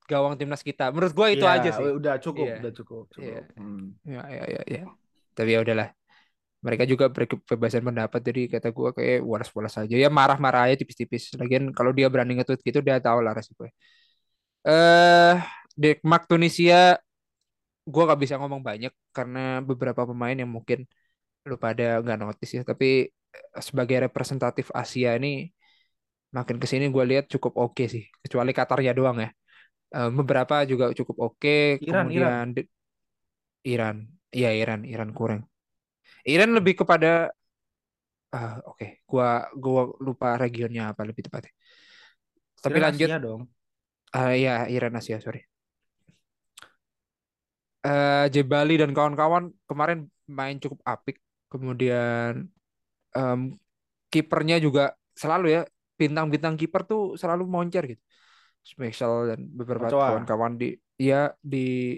gawang timnas kita. Menurut gua itu Iya, aja sih. Udah cukup, Iya. udah cukup. cukup. Iya. Hmm. Ya, ya, ya, ya. Tapi ya udahlah. Mereka juga berkebebasan pendapat jadi kata gua kayak waras-waras aja. Ya marah-marah aja tipis-tipis. Lagian kalau dia berani nge-tweet gitu dia tahu lah resikonya. Eh, Denmark Tunisia gua gak bisa ngomong banyak karena beberapa pemain yang mungkin lu pada nggak notice ya. Tapi eh, sebagai representatif Asia ini makin ke sini gue lihat cukup oke sih. Kecuali Qatarnya doang ya. Eh, beberapa juga cukup oke. Iran, Kemudian di- Iran, iya Iran, Iran kurang. Iran lebih kepada ah, oke, gua gua lupa regionnya apa lebih tepatnya. Tapi Iran lanjut, Asia dong. ah ya Iran Asia sorry. Eh Jebali dan kawan-kawan kemarin main cukup apik. Kemudian em, kipernya juga selalu ya bintang-bintang kiper tuh selalu moncer gitu. Special dan beberapa Ochoa. kawan-kawan di ya di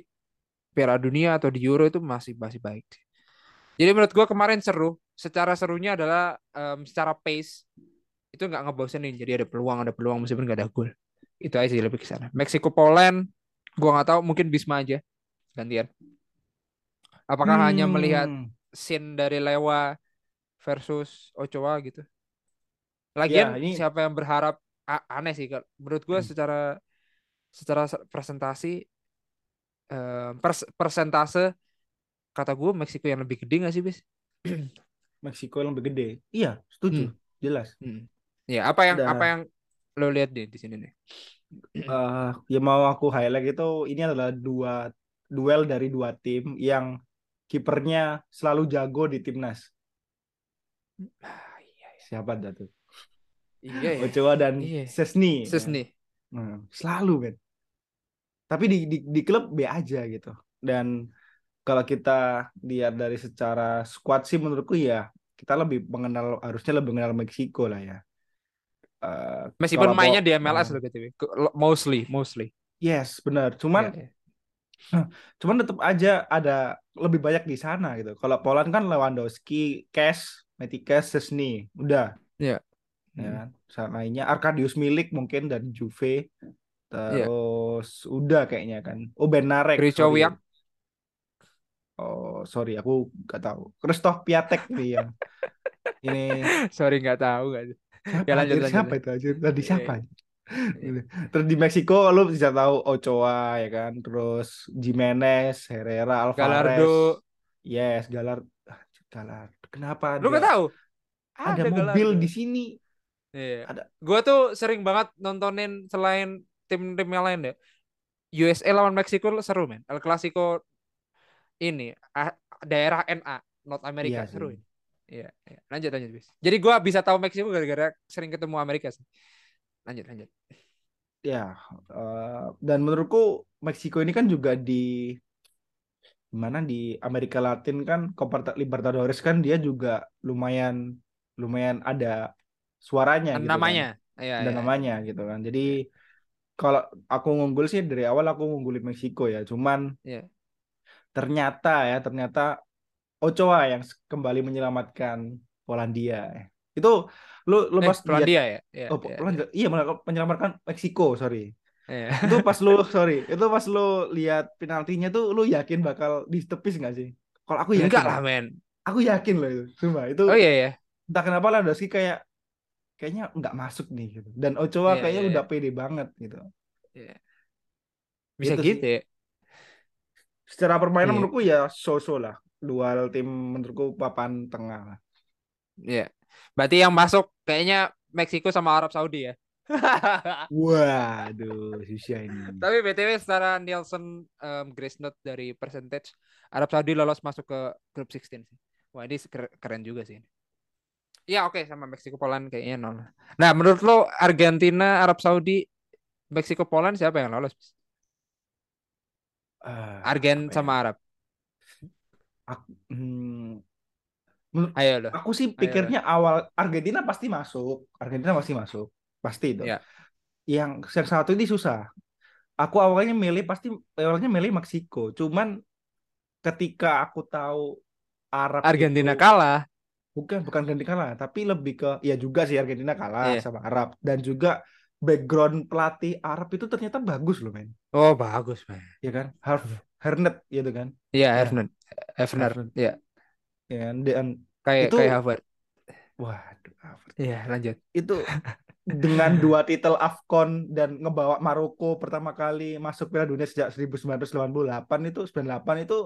Piala Dunia atau di Euro itu masih masih baik. Jadi menurut gua kemarin seru. Secara serunya adalah em, secara pace itu nggak ngebosenin. Jadi ada peluang ada peluang meskipun nggak ada gol. Itu aja sih lebih ke sana. Meksiko Poland gua nggak tahu mungkin Bisma aja gantian. Apakah hanya melihat Hmm. scene dari Lewa versus Ochoa gitu. Lagian Ya, ini- siapa yang berharap a- aneh sih menurut gue Hmm. secara secara se- presentasi eh, pers- persentase kata gue Meksiko yang lebih gede gak sih bis? Meksiko yang lebih gede. Iya, setuju. Hmm. Jelas. Hmm. Ya apa yang Dan- apa yang lo lihat deh di sini nih? Eh, ya mau aku highlight itu ini adalah dua duel dari dua tim yang kipernya selalu jago di timnas. Ah, iya, Siapa dah tuh? iya, iya. Ochoa dan Iya. Sesni. Sis ya. nih. Hmm, selalu kan. Tapi di, di di klub B aja gitu. Dan kalau kita lihat dari secara squad sih menurutku ya kita lebih mengenal harusnya lebih mengenal Meksiko lah ya. Eh, Meskipun mainnya di MLS eh, loh gitu. Mostly, mostly. Yes, benar. Cuman Iya, iya. Cuman tetap aja ada lebih banyak di sana gitu. Kalau Poland kan Lewandowski, Cash, Metikes, Sesni, udah. Iya. Ya kan? Saat lainnya Arkadius Milik mungkin dan Juve. Iya. Terus udah kayaknya kan. Oh Benarek. sorry. Krychowiak. Oh sorry aku nggak tahu. Christoph Piatek nih yang ini Sorry nggak tahu gak sih. siapa, Ya, lanjut, lanjut, siapa lanjut. itu anjir? Tadi Iya, siapa? iya. Gitu. Terus di Meksiko lu bisa tahu Ochoa ya kan, terus Jimenez, Herrera, Alvarez. Galardo. Yes, Galar ah, Galar. Kenapa Lu ada nggak tahu? ada mobil Galardo. di sini? Iya. Ada. Gue tuh sering banget nontonin selain tim-tim yang lain ya. USA lawan Meksiko seru men. El Clasico ini ah, daerah NA North America Iya seru ini. Iya, iya. Lanjut lanjut bis. Jadi gue bisa tahu Meksiko gara-gara sering ketemu Amerika sih. Lanjut lanjut. Ya, eh, dan menurutku Meksiko ini kan juga di mana di Amerika Latin kan Copa Libertadores kan dia juga lumayan lumayan ada suaranya gitu kan. namanya. Iya, Ada iya. namanya gitu kan. Jadi kalau aku ngunggul sih dari awal aku ngunggulin Meksiko ya. Cuman Iya. ternyata ya ternyata Ochoa yang kembali menyelamatkan Polandia. Itu lu lu Eh, pas lihat Polandia ya. Iya, oh, iya, Polandia. iya malah menyelamatkan Meksiko, sorry. iya. Itu pas lu sorry, itu pas lu lihat penaltinya tuh lu yakin bakal ditepis nggak sih? Kalau aku yakin. Enggak lah men. Aku yakin loh itu. Sumpah, itu Oh iya ya. entah kenapa Lewandowski kayak kayaknya nggak masuk nih gitu. Dan Ochoa Iya, kayaknya iya, udah pede banget gitu. Iya. Bisa Gitu gitu ya. Secara permainan Iya. menurutku ya so-so lah. Dual tim menurutku papan tengah lah. Iya. Berarti yang masuk kayaknya Meksiko sama Arab Saudi ya. Waduh, susah ini. Tapi BTW secara Nielsen um, Grace Note dari percentage Arab Saudi lolos masuk ke grup 16 sih. Wah, ini ker- keren juga sih. Iya, oke sama Meksiko Poland kayaknya nol. Nah, menurut lo Argentina, Arab Saudi, Meksiko Poland siapa yang lolos? Ah, Argen ya? sama Arab. Hmm, menurut Ayo lo. aku sih pikirnya awal Argentina pasti masuk. Argentina pasti masuk. Pasti itu. Ya. Yang yang satu ini susah. Aku awalnya milih pasti awalnya milih Meksiko. Cuman ketika aku tahu Arab Argentina itu- kalah. bukan bukan Argentina kalah, tapi lebih ke ya juga sih Argentina kalah Iya. sama Arab dan juga background pelatih Arab itu ternyata bagus loh men. Oh, bagus, man. Ya kan? Harf Hernet gitu kan. Iya, Ya. Hefner. Hefner. Hefner. Iya, Ya kan? Dan kayak Itu- kayak Harvard. waduh Harvard. Iya, lanjut. itu dengan dua titel AFCON dan ngebawa Maroko pertama kali masuk Piala Dunia sejak 1988 itu 98 itu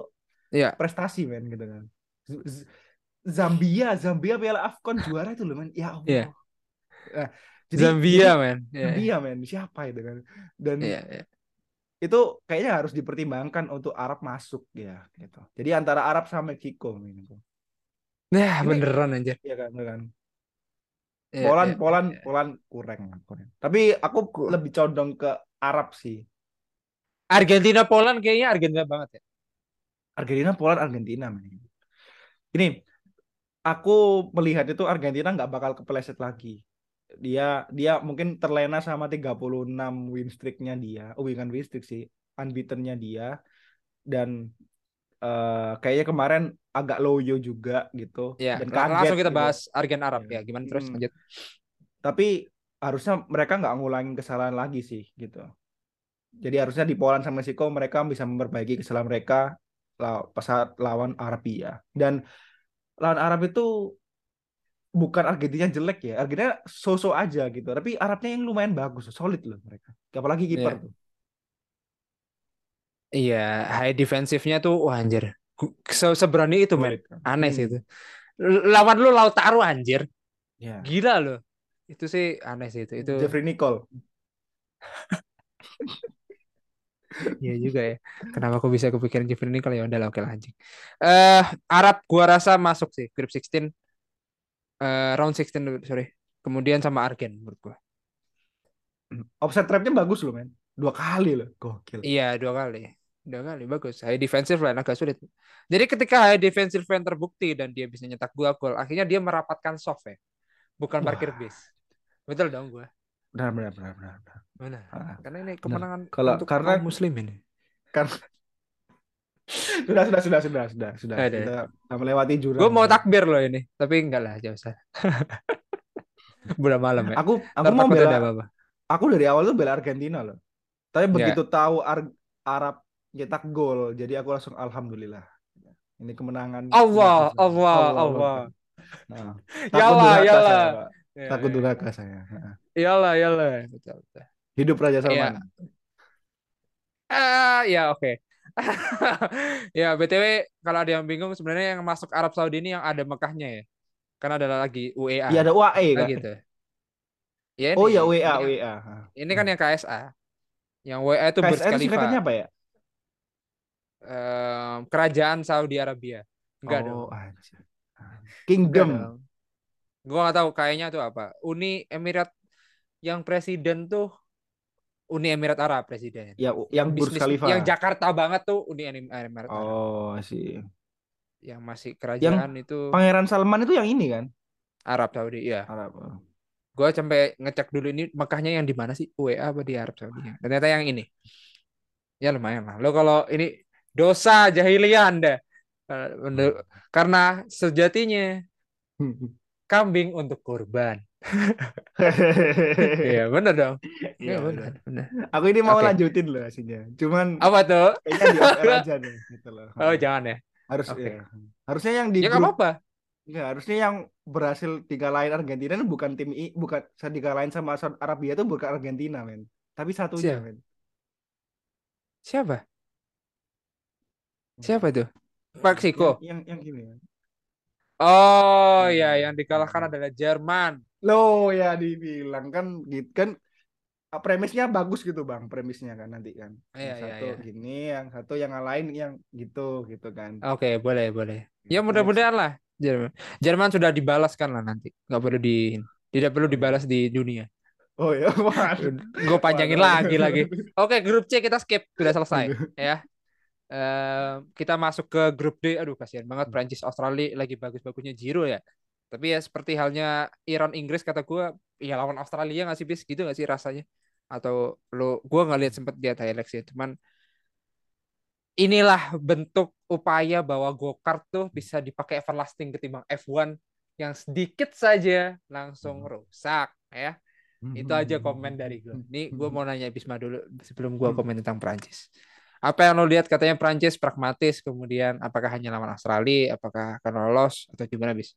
Iya. prestasi men gitu kan. Z- Zambia, Zambia Piala AFCON juara itu loh men. Ya Allah. Iya. Nah, jadi- Zambia, man. Iya. Zambia men, siapa itu kan? Dan Iya, iya. itu kayaknya harus dipertimbangkan untuk Arab masuk ya gitu. Jadi antara Arab sama Meksiko men. Nah, Ini- beneran anjir. Iya kan. Iya, Poland, iya, Poland, iya. Poland kurang, kurang. Tapi aku Ku- lebih condong ke Arab sih. Argentina Poland kayaknya Argentina banget ya. Argentina, Poland, Argentina. men. Ini aku melihat itu Argentina nggak bakal kepleset lagi. Dia dia mungkin terlena sama 36 win streak-nya dia. Oh, bukan win streak sih, unbeaten-nya dia. Dan eh, kayaknya kemarin agak loyo juga gitu. Ya, Dan kaget langsung kita gitu. bahas Argen Arab Iya. ya. Gimana terus Hmm. lanjut? Tapi harusnya mereka nggak ngulangin kesalahan lagi sih gitu. Jadi harusnya di Poland sama Meksiko mereka bisa memperbaiki kesalahan mereka saat lawan Arabia. Dan lawan Arab itu bukan Argentina jelek ya. Argentina so-so aja gitu. Tapi Arabnya yang lumayan bagus, solid loh mereka. Apalagi kiper Iya. tuh. Iya, high defensifnya tuh wah anjir. Se- seberani itu men aneh sih Hmm. itu lawan lu Lautaro anjir Ya. gila loh itu sih aneh sih itu itu Jeffrey Nicole. Iya juga ya. Kenapa aku bisa kepikiran Jeffrey Nicole ya udah lah, oke lah anjing. Eh Arab gua rasa masuk sih grup 16 eh round 16 dulu, sorry. Kemudian sama Argen menurut gua. Offset trapnya bagus loh men. Dua kali loh. Gokil. Iya, dua kali. Dua kali bagus. High defensive line agak sulit. Jadi ketika high defensive line terbukti dan dia bisa nyetak dua gol, akhirnya dia merapatkan soft ya. Bukan Wah. parkir base. Betul dong gua. Benar benar benar benar. benar. Mana? Ah, Karena ini kemenangan Kalau- untuk karena- kaum muslim ini. Kan sudah sudah sudah sudah sudah sudah. Ada. Kita sudah melewati jurang. Gue mau takbir loh ini, tapi enggak lah, jauh usah. Udah malam ya. Aku aku Ntar mau bela apa-apa. aku dari awal tuh bela Argentina loh. Tapi Ya. begitu tahu Ar- Arab nyetak gol, jadi aku langsung alhamdulillah. Ini kemenangan. Allah, kemenangan. Allah, Allah. Nah, Ya Allah, ya Allah. saya, Pak. Ya, Takut ya. durhaka saya. Nah, Iyalah, iyalah. Betul, betul. Hidup Raja Iya. Salman. Ah, ya oke. ya, BTW kalau ada yang bingung sebenarnya yang masuk Arab Saudi ini yang ada Mekahnya ya. Karena ada lagi UEA. Iya ada UAE Nah, kan. gitu. Ya, Oh ini, ya WA ini, yang- WA. ini kan yang KSA. Yang WA itu Burj KSN singkatannya Khalifa. apa ya? Em, kerajaan Saudi Arabia. Enggak dong. oh, anjir. Enggak Kingdom. dong. Gua nggak tahu kayaknya tuh apa. Uni Emirat yang presiden tuh Uni Emirat Arab presiden. Ya, yang Burj bisnis- Khalifa. yang Jakarta banget tuh Uni Emi- Emirat Arab. Oh, sih. Yang masih kerajaan itu Pangeran Salman itu yang ini kan? Arab Saudi ya. Arab. Gua sampai ngecek dulu ini Mekahnya yang di mana sih? UEA apa di Arab Saudi? Ternyata yang ini. Ya lumayan lah. Lo kalau ini dosa jahiliyah Anda. Eh, menurut- Karena sejatinya kambing untuk kurban. Iya, bener dong. Iya, Iya, bener, bener. Aku ini mau Oke. lanjutin loh aslinya. Cuman Apa tuh? kayaknya di aja deh gitu loh. Oh, jangan ya. Harus Oke. ya. Harusnya yang di Ya grup apa-apa. Nggak, harusnya yang berhasil digalahin Argentina itu bukan tim I, bukan digalahin sama Saudi Arabia itu bukan Argentina, men. Tapi satunya, Siapa? men. Siapa? Siapa tuh? Meksiko. Yang yang, yang ini. ya. Oh Hmm. ya, yang dikalahkan adalah Jerman. Loh ya dibilang kan gitu kan ah, premisnya bagus gitu bang premisnya kan nanti kan Iya, yang iya, satu iya. gini yang satu yang lain yang gitu gitu kan Oke, boleh, boleh. Ya Next. mudah-mudahan lah Jerman. Jerman sudah dibalaskan lah nanti. Nggak perlu di tidak perlu dibalas di dunia. oh ya Gue panjangin Waduh. lagi lagi. Oke, grup C kita skip sudah selesai ya. Eh, kita masuk ke grup D. Aduh, kasihan banget Prancis Australia lagi bagus-bagusnya Giro ya. Tapi ya seperti halnya Iran Inggris kata gue, ya lawan Australia nggak sih bis gitu nggak sih rasanya? Atau lo, gue nggak lihat sempet lihat highlights ya. Cuman inilah bentuk upaya bahwa go-kart tuh bisa dipakai everlasting ketimbang F1 yang sedikit saja langsung rusak ya. Itu aja komen dari gue. Ini gue mau nanya Bisma dulu sebelum gue komen tentang Prancis. Apa yang lo lihat katanya Prancis pragmatis, kemudian apakah hanya lawan Australia, apakah akan lolos atau gimana bis?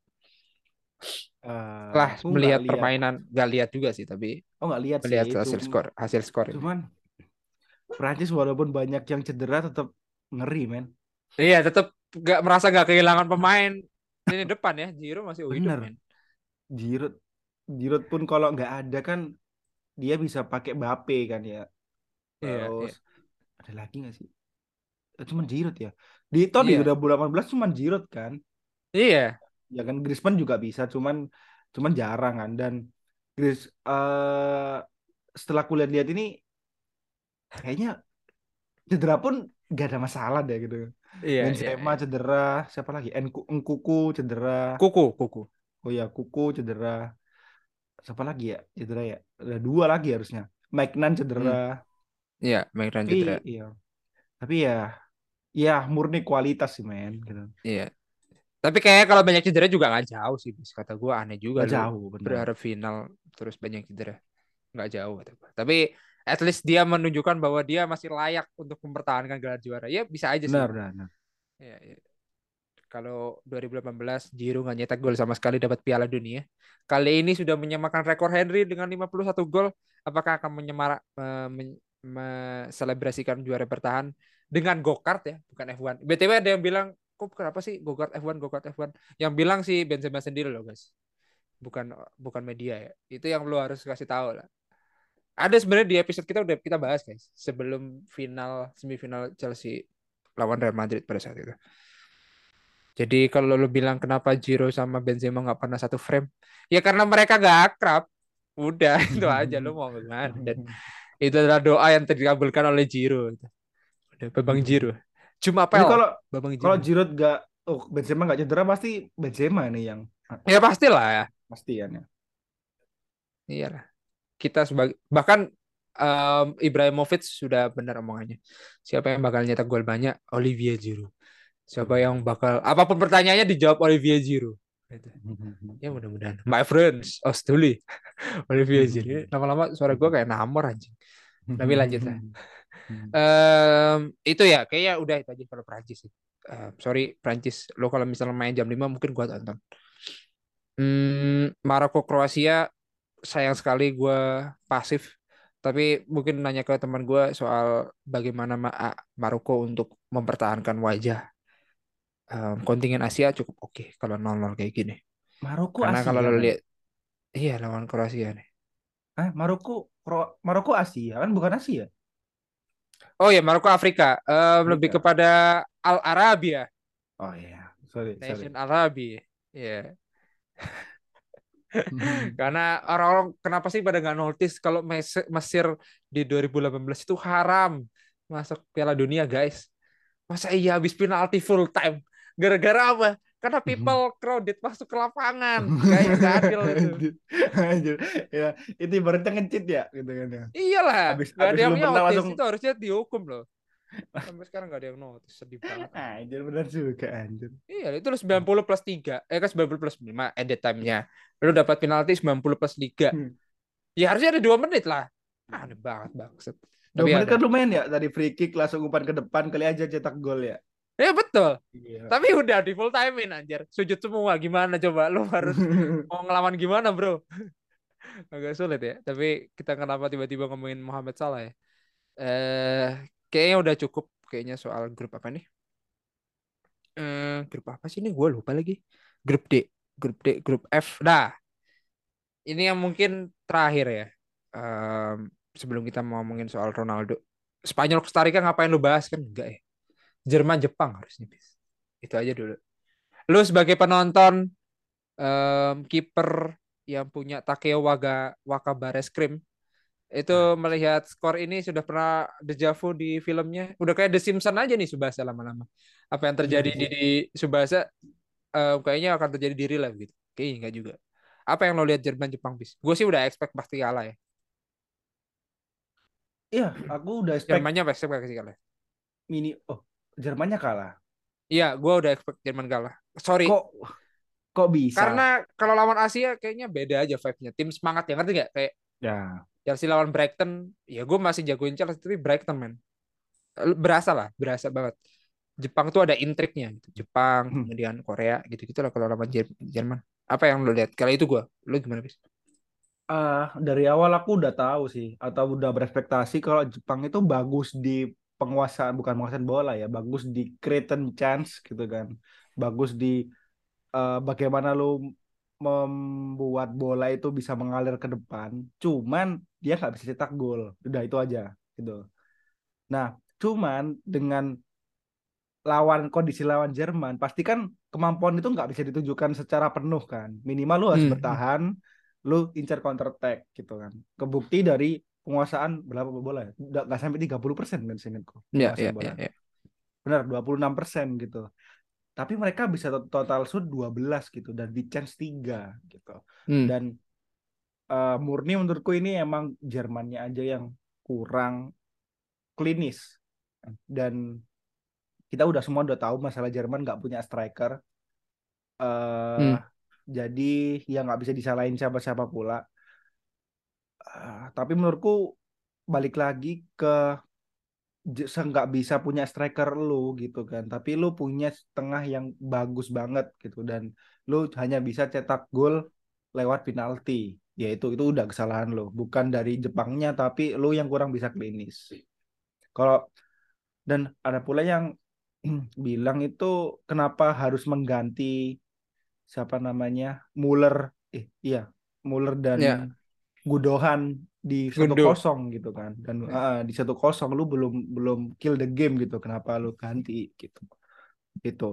Eh, Lah nggak melihat lihat. permainan gak lihat juga sih, tapi oh nggak lihat melihat sih hasil skor, hasil skor. ini. cuman Prancis walaupun banyak yang cedera tetap ngeri men Iya, tetap gak merasa gak kehilangan pemain ini depan ya. Giro masih hidup Bener. men. Giroud Giroud pun kalau nggak ada kan dia bisa pakai Bape kan ya Iya, terus ada lagi nggak sih? Eh, cuman Giroud ya? Di tahun Iya. di 2018 cuman Giroud kan? Iya, ya kan Griezmann juga bisa cuman cuman jarang kan? Dan Gris eh setelah aku lihat-lihat ini kayaknya cedera pun nggak ada masalah deh gitu. Iya, iya, Benzema iya. cedera siapa lagi? Enku Enkuku cedera. Kuku, kuku. oh ya Kuku cedera. Siapa lagi ya? Cedera ya? Ada dua lagi harusnya. Mike Nan cedera Iya, tapi cedera. iya tapi ya ya murni kualitas sih men gitu Iya. Tapi kayaknya kalau banyak cedera juga nggak jauh sih, bis. Kata gue aneh juga. Lu jauh benar berharap final terus banyak cedera. Nggak jauh kata gue. Tapi at least dia menunjukkan bahwa dia masih layak untuk mempertahankan gelar juara. Ya bisa aja sih. benar benar Iya, iya. Kalau 2018 Giroud nggak nyetak gol sama sekali dapat Piala Dunia. Kali ini sudah menyamakan rekor Henry dengan 51 gol. Apakah akan menyemarak me- men- me- selebrasikan juara bertahan dengan go-kart ya, bukan F1. BTW ada yang bilang kok kenapa sih go kart F1 go kart F1 yang bilang si Benzema sendiri loh guys. Bukan bukan media ya. Itu yang lo harus kasih tahu lah. Ada sebenarnya di episode kita udah kita bahas guys sebelum final semifinal Chelsea lawan Real Madrid pada saat itu. Jadi kalau lo bilang kenapa Giro sama Benzema nggak pernah satu frame ya karena mereka gak akrab. Udah itu aja lo mau gimana? Dan itu adalah doa yang dikabulkan oleh Giro udah Babang Giro cuma apa Jadi kalau Babang kalau Giro Giroud gak oh Benzema gak cedera pasti Benzema nih yang ya pastilah ya. Pasti kan ya. iyalah kita sebagai bahkan um, Ibrahimovic sudah benar omongannya. Siapa yang bakal nyetak gol banyak? Olivier Giroud. Siapa yang bakal apa pun pertanyaannya dijawab Olivier Giroud. Gitu. ya mudah-mudahan. My friends Ostuli Olivier Giroud. Lama-lama suara gue kayak namor anjing tapi lanjut lah. Em, itu ya kayaknya udah itu aja kalau Prancis sih. Eh, sorry Prancis lo kalau misalnya main jam 5 mungkin gua tonton. Hmm, Maroko Kroasia sayang sekali gua pasif. Tapi mungkin nanya ke teman gua soal bagaimana Ma- Maroko untuk mempertahankan wajah. Em, kontingen Asia cukup oke kalau 0-0 kayak gini. Maroko karena Asia kalau lo kan? lihat iya lawan Kroasia nih Hah? Maroko Kro- Maroko Asia kan bukan Asia oh ya Maroko Afrika Em, lebih Afrika. kepada Al Arabia oh iya sorry sorry Nation Arabi ya Karena orang-orang kenapa sih pada nggak notice kalau Mes- Mesir di 2018 itu haram masuk Piala Dunia, guys. Masa iya habis penalti full time? Gara-gara apa? Karena people crowded masuk ke lapangan. Kayak nggak adil itu. Ya itu ibaratnya ngecit ya gitu kan ya Iyalah, Habis- nggak ada yang notice. langsung- Itu harusnya dihukum loh. Sampai sekarang nggak ada yang notice. Sedih banget. anjir benar juga anjir Iya, itu lu 90 plus 3. Eh kan 90 plus 5 edit time-nya. Lu dapat penalti 90 plus 3. Hmm. Ya harusnya ada 2 menit lah. Aneh banget banget. Dua menit kan lumayan ya dari free kick langsung umpan ke depan kali aja cetak gol ya. Ya betul. Iya. Tapi udah di full timein anjir. Sujud semua gimana coba lu harus mau ngelawan gimana, Bro? Agak sulit ya. Tapi kita kenapa tiba-tiba ngomongin Muhammad Salah ya? Eh kayaknya udah cukup kayaknya soal grup apa nih? Eh grup apa sih ini? Gue lupa lagi. Grup D, grup D, grup F. Nah, ini yang mungkin terakhir ya. Em, sebelum kita mau ngomongin soal Ronaldo. Spanyol Costa Rica ngapain lu bahas kan? Enggak ya. Jerman Jepang harusnya bis. Itu aja dulu. Lu sebagai penonton em, kiper yang punya Takeo Waga Wakabareskrim itu melihat skor ini sudah pernah dejavu di filmnya. Udah kayak The Simpsons aja nih Subasa lama-lama. Apa yang terjadi di, di Subasa eh, kayaknya akan terjadi di real life gitu. Kayaknya enggak juga. Apa yang lo lihat Jerman Jepang bis? Gue sih udah expect pasti kalah ya. Iya, aku udah expect Jermannya pasti pasti kalah. mini oh Jermannya kalah. Iya, gue udah expect Jerman kalah. Sorry. Kok kok bisa? Karena kalau lawan Asia kayaknya beda aja vibe-nya. Tim semangat ya ngerti gak? Kayak ya Chelsea lawan Brighton, ya gue masih jagoin Chelsea tapi Brighton men. Berasa lah, berasa banget. Jepang tuh ada intriknya gitu. Jepang, Hmm. kemudian Korea gitu-gitu lah kalau lawan Jer- Jerman. Apa yang lo lihat? Kali itu gue, lo gimana bis? Ah, dari awal aku udah tahu sih atau udah berekspektasi kalau Jepang itu bagus di penguasaan bukan penguasaan bola ya, bagus di creating chance gitu kan. Bagus di eh, bagaimana lu membuat bola itu bisa mengalir ke depan. Cuman dia nggak bisa cetak gol. Udah itu aja gitu. Nah, cuman dengan lawan kondisi lawan Jerman, pasti kan kemampuan itu nggak bisa ditunjukkan secara penuh kan. Minimal lu harus Hmm. bertahan, lu incar counter attack gitu kan. Kebukti dari penguasaan berapa bola ya? Udah nggak sampai 30% kan seingatku. Iya, iya, iya. iya. Benar, 26% gitu. Tapi mereka bisa to- total shoot 12 gitu dan di chance 3 gitu. Hmm. Dan eh, murni menurutku ini emang Jermannya aja yang kurang klinis. Dan kita udah semua udah tahu masalah Jerman nggak punya striker. eh Hmm. Jadi ya nggak bisa disalahin siapa-siapa pula. Eh, tapi menurutku balik lagi ke nggak bisa punya striker lu gitu kan. Tapi lu punya tengah yang bagus banget gitu. Dan lu hanya bisa cetak gol lewat penalti. Ya itu udah kesalahan lu. Bukan dari Jepangnya tapi lu yang kurang bisa klinis. Kalau dan ada pula yang bilang itu kenapa harus mengganti siapa namanya? Muller. Eh iya Muller dan Ya, Gudohan di satu kosong gitu kan dan ah, di satu kosong lu belum belum kill the game gitu kenapa lu ganti gitu itu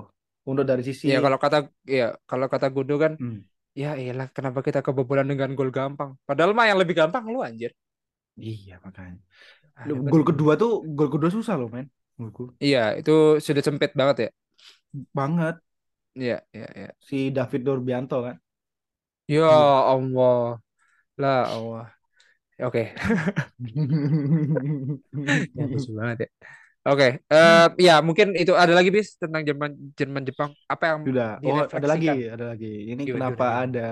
untuk dari sisi Ya kalau kata ya kalau kata Gundo kan hmm, ya iyalah kenapa kita kebobolan dengan gol gampang. Padahal mah yang lebih gampang lu anjir. iya makanya gol kedua tuh gol kedua susah loh men menurutku Iya, itu sudah sempit banget ya. banget Iya, iya, iya. si David Nurbianto kan Ya. Allah. Lah Allah. Oke, ya lucu banget ya. Oke, eh ya mungkin itu ada lagi bis tentang Jerman Jerman Jepang. Apa yang Sudah. Oh, ada lagi, ada lagi. Ini Gimana, kenapa gimana, ada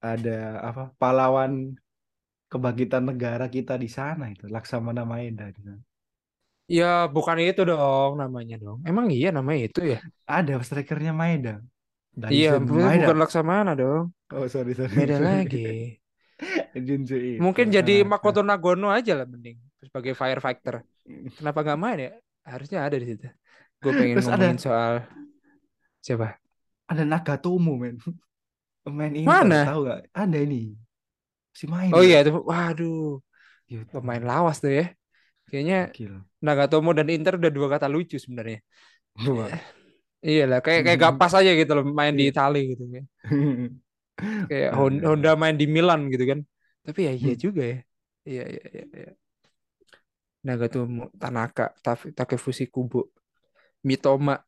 ada apa pahlawan kebangkitan negara kita di sana itu Laksamana Maeda di sana. Ya bukan itu dong namanya dong. Emang iya namanya itu ya? Ada strikernya Maeda. Iya, Maeda. bukan Laksamana dong. Oh, sorry sorry. Beda sorry. lagi. Itu. Mungkin jadi Ah, Makoto Nagono aja lah mending sebagai firefighter. Kenapa nggak main ya? Harusnya ada di situ. Gue pengen Terus ada ngomongin soal siapa? ada Nagatomo men. Pemain Inter Mana? tahu gak? Ada ini. Si main. Oh iya itu, waduh, Iya, pemain lawas tuh ya. Kayaknya Gokil. Nagatomo dan Inter udah dua kata lucu sebenarnya. Iya lah, kayak kayak gak pas aja gitu loh main di Iya. Itali gitu kan. Kayak Hon- Ada. Honda main di Milan gitu kan. Tapi ya iya Hmm. juga ya. Iya iya iya. iya. Nagatomo, Tanaka, Takefushi Kubo, Mitoma,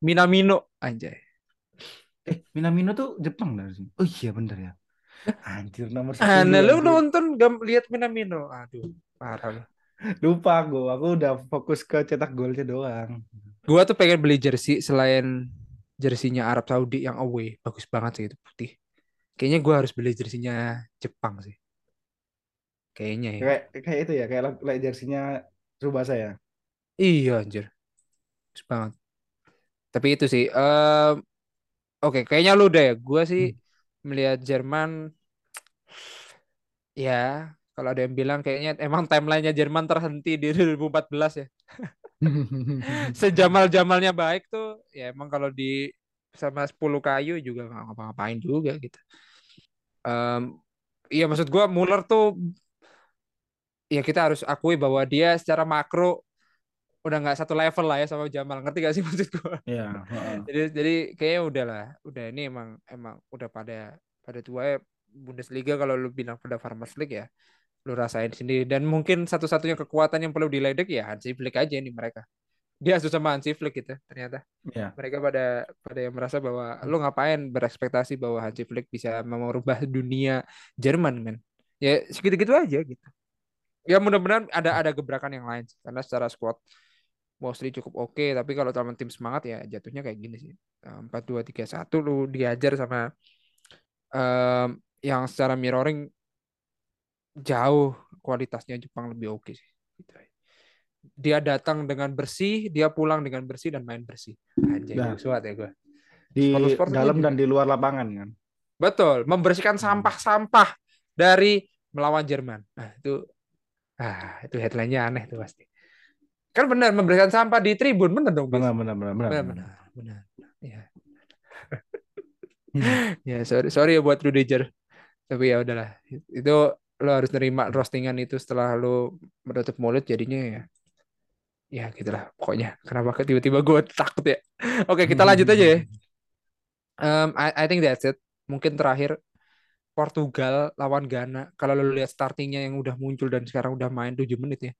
Minamino, anjay. Eh, Minamino tuh Jepang dari sini. Oh iya bener ya. Anjir nomor 10 Ah, nah, lu nonton gak lihat Minamino? Aduh, parah lu. Lupa gue, aku udah fokus ke cetak golnya doang. Gua tuh pengen beli jersey selain jersinya Arab Saudi yang away, bagus banget sih itu putih. Kayaknya gua harus beli jersinya Jepang sih. Kayaknya ya. Kayak kayak itu ya, kayak kayak jersinya Tsubasa ya. Iya anjir, bagus banget. Tapi itu sih, em, oke, kayaknya lu udah ya. Gua sih Hmm. melihat Jerman, ya kalau ada yang bilang kayaknya emang timelinenya Jerman terhenti di 2014 ya. Sejamal-jamalnya baik tuh, ya emang kalau di sama 10 kayu juga nggak ngapa-ngapain juga gitu. Em, Iya maksud gua Muller tuh ya kita harus akui bahwa dia secara makro udah nggak satu level lah ya sama Jamal ngerti gak sih maksud gua? Iya. Jadi jadi kayaknya udah lah, udah ini emang emang udah pada pada tua ya Bundesliga kalau lu bilang pada Farmers League ya lu rasain sendiri dan mungkin satu-satunya kekuatan yang perlu diledek ya Hansi Flick aja nih mereka. Dia susah sama Hansi Flick gitu ternyata. Iya. Mereka pada pada yang merasa bahwa lu ngapain berekspektasi bahwa Hansi Flick bisa merubah dunia Jerman men. Ya segitu-gitu aja gitu. Ya mudah-mudahan ada ada gebrakan yang lain sih. karena secara squad mostly cukup oke tapi kalau teman tim semangat ya jatuhnya kayak gini sih. Empat dua tiga satu lu diajar sama em, yang secara mirroring jauh kualitasnya Jepang lebih oke sih. Gitu. Dia datang dengan bersih, dia pulang dengan bersih dan main bersih. Anjay, Nah. banget ya gue. Di Sport-sportnya dalam juga. dan di luar lapangan kan. Betul, membersihkan Hmm. sampah-sampah dari melawan Jerman. Nah, itu ah, itu headline-nya aneh tuh pasti. Kan benar membersihkan sampah di tribun, benar dong? Benar benar benar benar. Benar, benar, benar. Ya. Ya, sorry, sorry ya buat Rudiger. Tapi ya udahlah. Itu lo harus nerima roastingan itu setelah lo menutup mulut jadinya ya. Ya gitulah pokoknya. Kenapa tiba-tiba gue takut ya. Oke, kita lanjut aja ya. Um, I, I think that's it. Mungkin terakhir Portugal lawan Ghana. Kalau lo lihat startingnya yang udah muncul dan sekarang udah main 7 menit ya.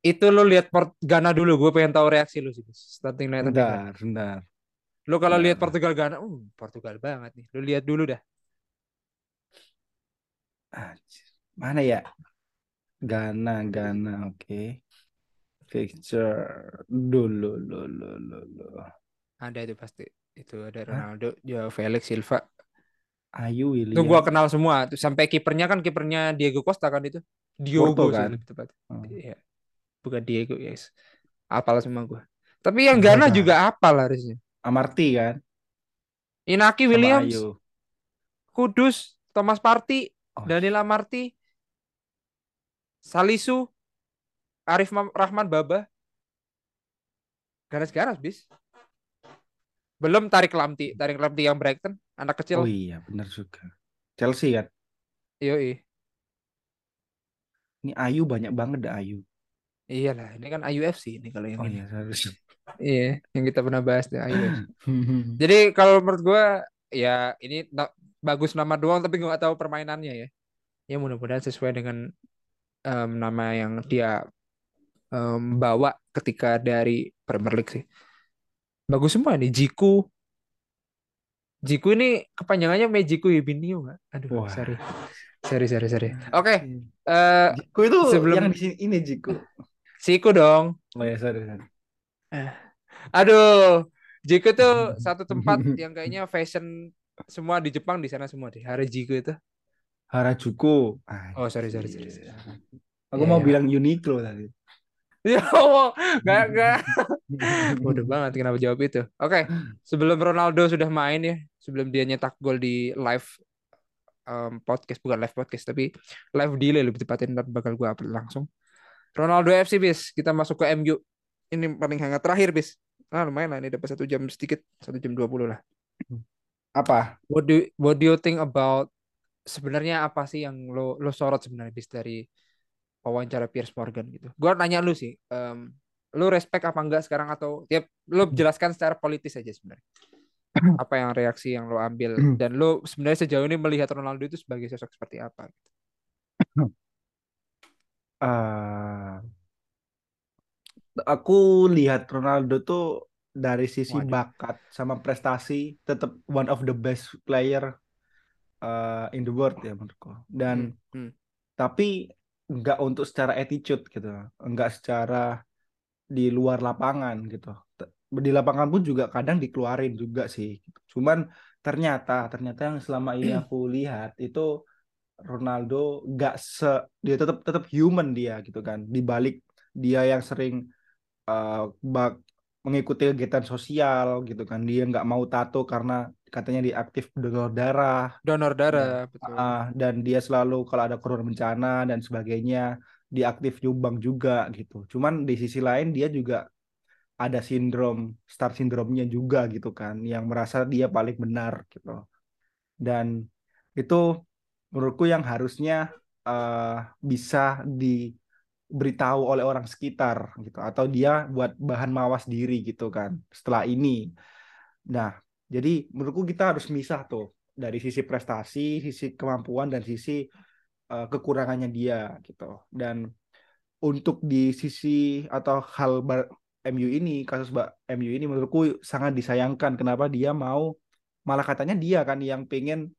Itu lo lihat Port Ghana dulu. Gue pengen tahu reaksi lo sih. Starting line Bentar, bentar. Lo kalau lihat Portugal Ghana, uh, Portugal banget nih. Lo lihat dulu dah. Anjir. Mana ya? Ghana, Ghana, oke. Fixture dulu, dulu, dulu. Ada itu pasti. Itu ada? Ronaldo, Joao Felix, Silva. Ayu Itu William. gua kenal semua. Tuh, Sampai kipernya kan kipernya Diego Costa kan itu. Diogo Porto kan? lebih tepat. Oh. Iya. Bukan Diego, guys. Apal semua gua. Tapi yang Ghana Iya. juga apal harusnya. Amarty kan? Inaki Williams. Kudus, Thomas Partey, Oh, Daniel Amarty, Salisu, Arif Ma- Rahman Baba. garas-garas bis. Belum tarik Lamti, tarik Lamti yang Brighton, anak Oh kecil. iya, benar juga. Chelsea kan. Yoi. Ini Ayu banyak banget dah Ayu. Iyalah, ini kan IUFC ini kalau yang Oh ini. iya, seharusnya. Iya, yang kita pernah bahas deh IUFC. Jadi kalau menurut gua ya ini bagus nama doang tapi nggak tahu permainannya ya. Ya mudah-mudahan sesuai dengan em, nama yang dia em, bawa ketika dari Premier League sih. Bagus semua nih Jiku. Jiku ini kepanjangannya Mejiku Ibinio nggak? Aduh, Wah. sorry. Sorry, sorry, sorry. Oke, eh Jiku itu sebelum- yang di sini ini Jiku. Siku dong. Oh ya, sorry, sorry. Aduh, Jiku tuh satu tempat yang kayaknya fashion semua di Jepang di sana semua deh. Harajuku itu. Harajuku. Oh, sorry, sorry, sorry. Sorry. Aku Iya, mau iya. bilang Uniqlo tadi. Ya Allah, gak, gak. Bodoh banget kenapa jawab itu. Oke, sebelum Ronaldo sudah main ya, sebelum dia nyetak gol di live em, podcast, bukan live podcast, tapi live delay lebih tepatnya ntar bakal gue upload langsung. Ronaldo FC bis, kita masuk ke MU. Ini paling hangat terakhir bis. Nah lumayan lah, ini dapat satu jam sedikit, satu jam 20 lah. Apa? What do what do you think about sebenarnya apa sih yang lo lo sorot sebenarnya bis dari wawancara Piers Morgan gitu? Gua nanya lu sih, em, lu respect apa enggak sekarang atau tiap lu jelaskan secara politis aja sebenarnya. Apa yang reaksi yang lo ambil dan lo sebenarnya sejauh ini melihat Ronaldo itu sebagai sosok seperti apa? Eh, aku lihat Ronaldo tuh dari sisi Waduh. bakat sama prestasi tetap one of the best player eh, in the world ya menurutku. Dan Hmm, hmm. tapi nggak untuk secara attitude gitu, nggak secara di luar lapangan gitu. Di lapangan pun juga kadang dikeluarin juga sih. Cuman ternyata ternyata yang selama ini aku lihat itu Ronaldo nggak se dia tetap tetap human dia gitu kan. Di balik dia yang sering eh, bak- mengikuti kegiatan sosial gitu kan. Dia nggak mau tato karena katanya dia aktif donor darah. Donor darah, betul. Ah, dan dia selalu kalau ada korban bencana dan sebagainya dia aktif nyumbang juga gitu. Cuman di sisi lain dia juga ada sindrom star sindromnya juga gitu kan yang merasa dia paling benar gitu. Dan itu menurutku yang harusnya eh, bisa diberitahu oleh orang sekitar gitu atau dia buat bahan mawas diri gitu kan setelah ini. Nah, jadi menurutku kita harus misah tuh dari sisi prestasi, sisi kemampuan dan sisi eh, kekurangannya dia gitu. Dan untuk di sisi atau hal bar- MU ini, kasus Mbak MU ini menurutku sangat disayangkan. Kenapa dia mau malah katanya dia kan yang pengen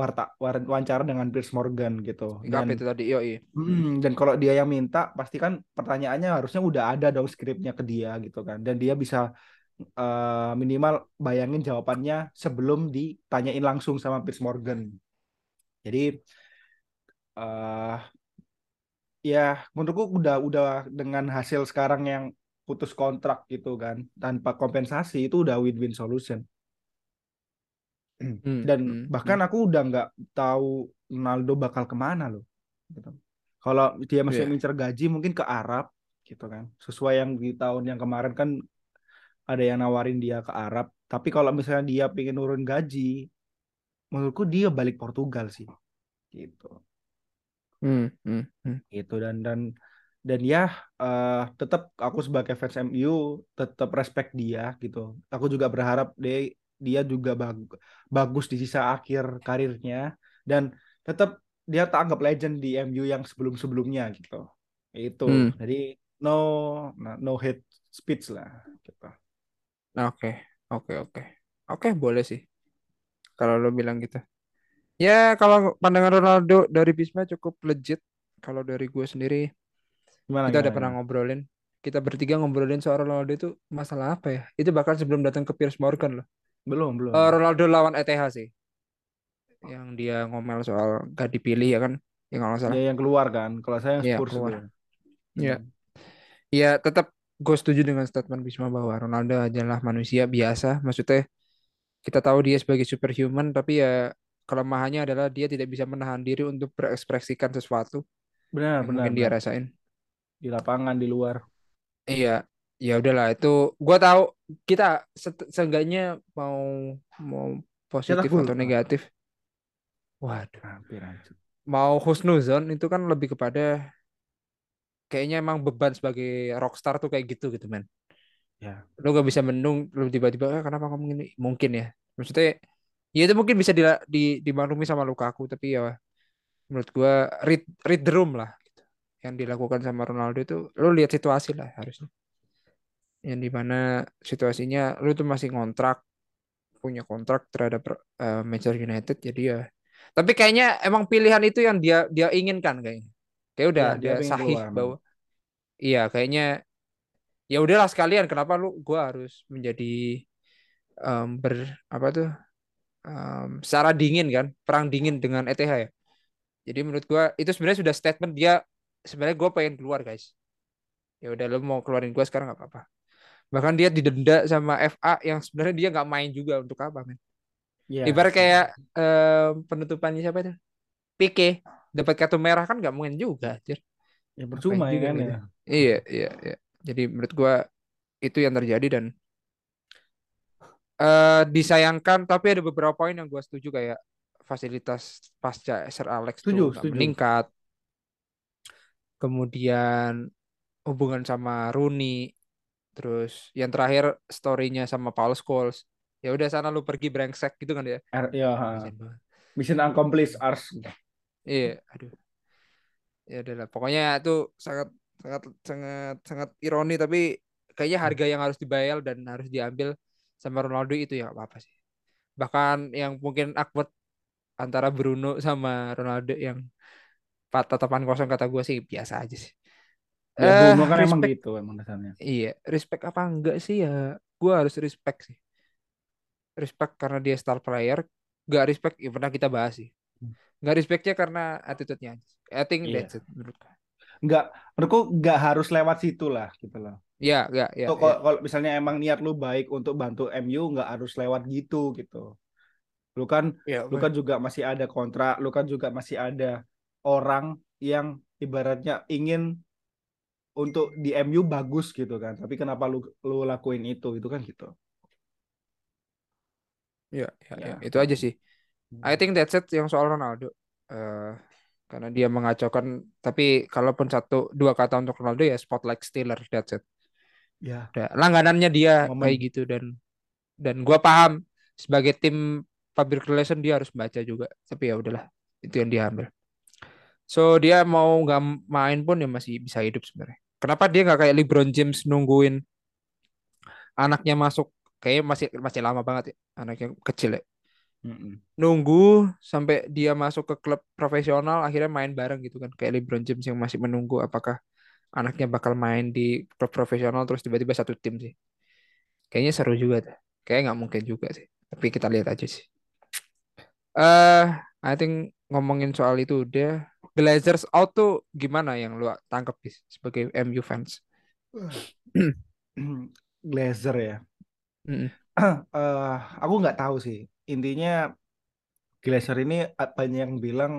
warta, war- wawancara dengan Piers Morgan gitu. Dan itu tadi? Yoi. Hmm, dan kalau dia yang minta, pasti kan pertanyaannya harusnya udah ada dong skripnya ke dia gitu kan. Dan dia bisa eh, minimal bayangin jawabannya sebelum ditanyain langsung sama Piers Morgan. Jadi eh ya menurutku udah udah dengan hasil sekarang yang putus kontrak gitu kan tanpa kompensasi itu udah win-win solution. Hmm, Dan hmm, bahkan aku udah nggak tahu Ronaldo bakal ke mana loh. Gitu. Kalau dia masih Iya. mengincar gaji mungkin ke Arab gitu kan. Sesuai yang di tahun yang kemarin kan ada yang nawarin dia ke Arab. Tapi kalau misalnya dia pengen nurun gaji, menurutku dia balik Portugal sih. Gitu. Hmm, hmm, hmm. Gitu dan dan dan ya eh, tetap aku sebagai fans MU tetap respect dia gitu. Aku juga berharap dia dia juga bag- bagus di sisa akhir karirnya dan tetap dia tak anggap legend di MU yang sebelum-sebelumnya gitu. Itu. Hmm. Jadi no no hate speech lah gitu. Oke, oke, oke. Oke, boleh sih. Kalau lo bilang gitu. Ya, kalau pandangan Ronaldo dari Bisma cukup legit. Kalau dari gue sendiri, Gimana kita udah gimana, pernah gimana? ngobrolin. Kita bertiga ngobrolin soal Ronaldo itu masalah apa ya? Itu bahkan sebelum datang ke Piers Morgan loh. Belum, belum. Eh, Ronaldo lawan ETH sih. Yang dia ngomel soal gak dipilih ya kan? Yang kalau salah. Ya yang keluar kan. Kalau saya yang Iya, Spurs keluar. itu. Iya. Hmm. Ya, tetap gue setuju dengan statement Bisma bahwa Ronaldo adalah manusia biasa. Maksudnya kita tahu dia sebagai superhuman, tapi ya kelemahannya adalah dia tidak bisa menahan diri untuk berekspresikan sesuatu Benar, yang benar, mungkin dia rasain. Di lapangan, di luar. Iya. ya udahlah itu gua tahu kita se- seenggaknya mau mau positif atau negatif. Waduh, Hampir hancur. mau husnuzon itu kan lebih kepada kayaknya emang beban sebagai rockstar tuh kayak gitu gitu men. Ya. Lu gak bisa mendung lu tiba-tiba "Ah, kenapa kamu gini? Mungkin ya. Maksudnya ya itu mungkin bisa di, di, dimaklumi sama Lukaku tapi ya menurut gua read read the room lah gitu. Yang dilakukan sama Ronaldo itu lu lihat situasi lah harusnya. Yang di mana situasinya lu tuh masih ngontrak punya kontrak terhadap eh, Manchester United jadi ya. Tapi kayaknya emang pilihan itu yang dia dia inginkan kayaknya. Kayak udah Ya, dia dia sahih keluar emang. bahwa iya kayaknya ya udahlah sekalian kenapa lu gua harus menjadi em, ber apa tuh em, secara dingin kan perang dingin dengan ETH ya. Jadi menurut gua itu sebenarnya sudah statement dia sebenarnya gua pengen keluar guys. Ya udah lu mau keluarin gua sekarang nggak apa-apa bahkan dia didenda sama FA yang sebenarnya dia nggak main juga untuk apa men Ya, Ibarat kayak eh, penutupannya siapa itu? Pique dapat kartu merah kan nggak mungkin juga, anjir. ya percuma ya kan gitu. ya. Iya, iya, iya. Jadi menurut gua itu yang terjadi dan eh disayangkan tapi ada beberapa poin yang gua setuju kayak fasilitas pasca Sir Alex Setuju, tuh setuju. meningkat. Kemudian hubungan sama Rooney, terus yang terakhir storynya sama Paul Scholes. Ya udah sana lu pergi brengsek gitu kan ya. R- ya, ha. Kasian banget. mission accomplished Ars. Iya, aduh. Ya udah lah. Pokoknya itu sangat sangat sangat sangat ironi tapi kayaknya harga yang harus dibayar dan harus diambil sama Ronaldo itu ya apa-apa sih. Bahkan yang mungkin awkward antara Bruno sama Ronaldo yang tatapan kosong kata gue sih biasa aja sih. Ya Bruno kan emang respect gitu emang dasarnya. iya, respect apa enggak sih ya? Gue harus respect sih. Respect karena dia star player, gak respect ya pernah kita bahas sih. Hmm. Gak respectnya karena attitude-nya. I think Iya. that's it menurut gue. Nggak, menurutku nggak harus lewat situ lah gitu loh. Ya, ya, ya, ya. kalau, kalau misalnya emang niat lu baik untuk bantu MU nggak harus lewat gitu gitu. Lu kan Ya, lu kan juga masih ada kontrak, lu kan juga masih ada orang yang ibaratnya ingin untuk di MU bagus gitu kan. Tapi kenapa lu lu lakuin itu? Itu kan gitu. ya, ya, Ya. ya. Itu aja sih. I think that's it yang soal Ronaldo. Eh, karena dia mengacaukan. Tapi kalaupun satu dua kata untuk Ronaldo ya spotlight stealer. That's it. Ya. Udah, langganannya dia Momen. kayak gitu dan dan gua paham sebagai tim public relation dia harus baca juga. Tapi ya udahlah, itu yang dia ambil. So dia mau nggak main pun ya masih bisa hidup sebenarnya. Kenapa dia nggak kayak LeBron James nungguin anaknya masuk? Kayaknya masih masih lama banget ya anaknya kecil ya. Mm-mm. Nunggu sampai dia masuk ke klub profesional akhirnya main bareng gitu kan kayak LeBron James yang masih menunggu apakah anaknya bakal main di klub profesional terus tiba-tiba satu tim sih. Kayaknya seru juga tuh. Kayaknya nggak mungkin juga sih. Tapi kita lihat aja sih. Eh, I think ngomongin soal itu udah. Glazers out tuh gimana yang lu tangkap bis sebagai MU fans? Glazer ya. Eh, aku nggak tahu sih. Intinya Glazer ini banyak yang bilang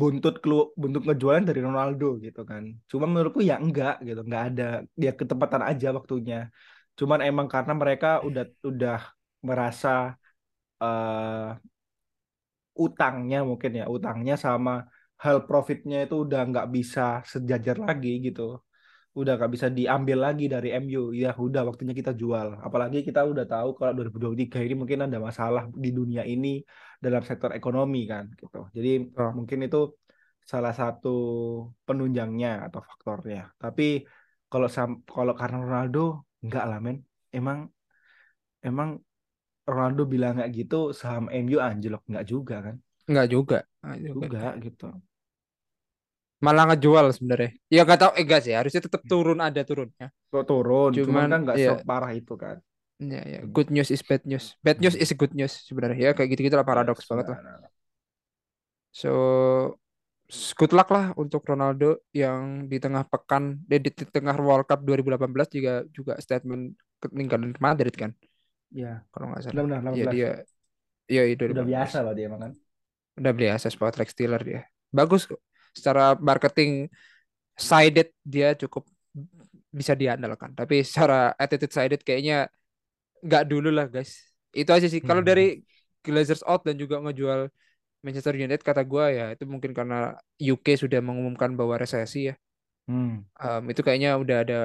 buntut kelu buntut ngejualan dari Ronaldo gitu kan. Cuma menurutku ya enggak gitu, enggak ada dia ketepatan aja waktunya. Cuman emang karena mereka udah udah merasa eh utangnya mungkin ya, utangnya sama hal profitnya itu udah nggak bisa sejajar lagi gitu. Udah nggak bisa diambil lagi dari MU. Ya udah waktunya kita jual. Apalagi kita udah tahu kalau 2023 ini mungkin ada masalah di dunia ini dalam sektor ekonomi kan gitu. Jadi Oh. mungkin itu salah satu penunjangnya atau faktornya. Tapi kalau kalau karena Ronaldo enggak lah men. Emang emang Ronaldo bilang nggak gitu saham MU anjlok nggak juga kan? Enggak juga. Enggak juga. Juga gitu. Malah ngejual sebenarnya. Ya gak tahu eh enggak sih, harusnya tetap turun ada turunnya. Turun, cuman, Cuman, kan nggak iya. separah itu kan. Ya, ya. Good news is bad news. Bad news is good news sebenarnya. Ya kayak gitu-gitu lah paradoks Yes, banget lah. nah, nah. So good luck lah untuk Ronaldo yang di tengah pekan di, di tengah World Cup 2018 juga juga statement meninggalin ke Madrid kan Ya, kalau nggak salah. benar Ya 18. dia ya itu Udah biasa lah dia emang Udah biasa spotlight stealer dia. Bagus kok. Secara marketing sided dia cukup bisa diandalkan. Tapi secara attitude sided kayaknya nggak dulu lah guys. Itu aja sih. Kalau Hmm. dari Glazers out dan juga ngejual Manchester United kata gua ya itu mungkin karena UK sudah mengumumkan bahwa resesi ya. Hmm. Em, itu kayaknya udah ada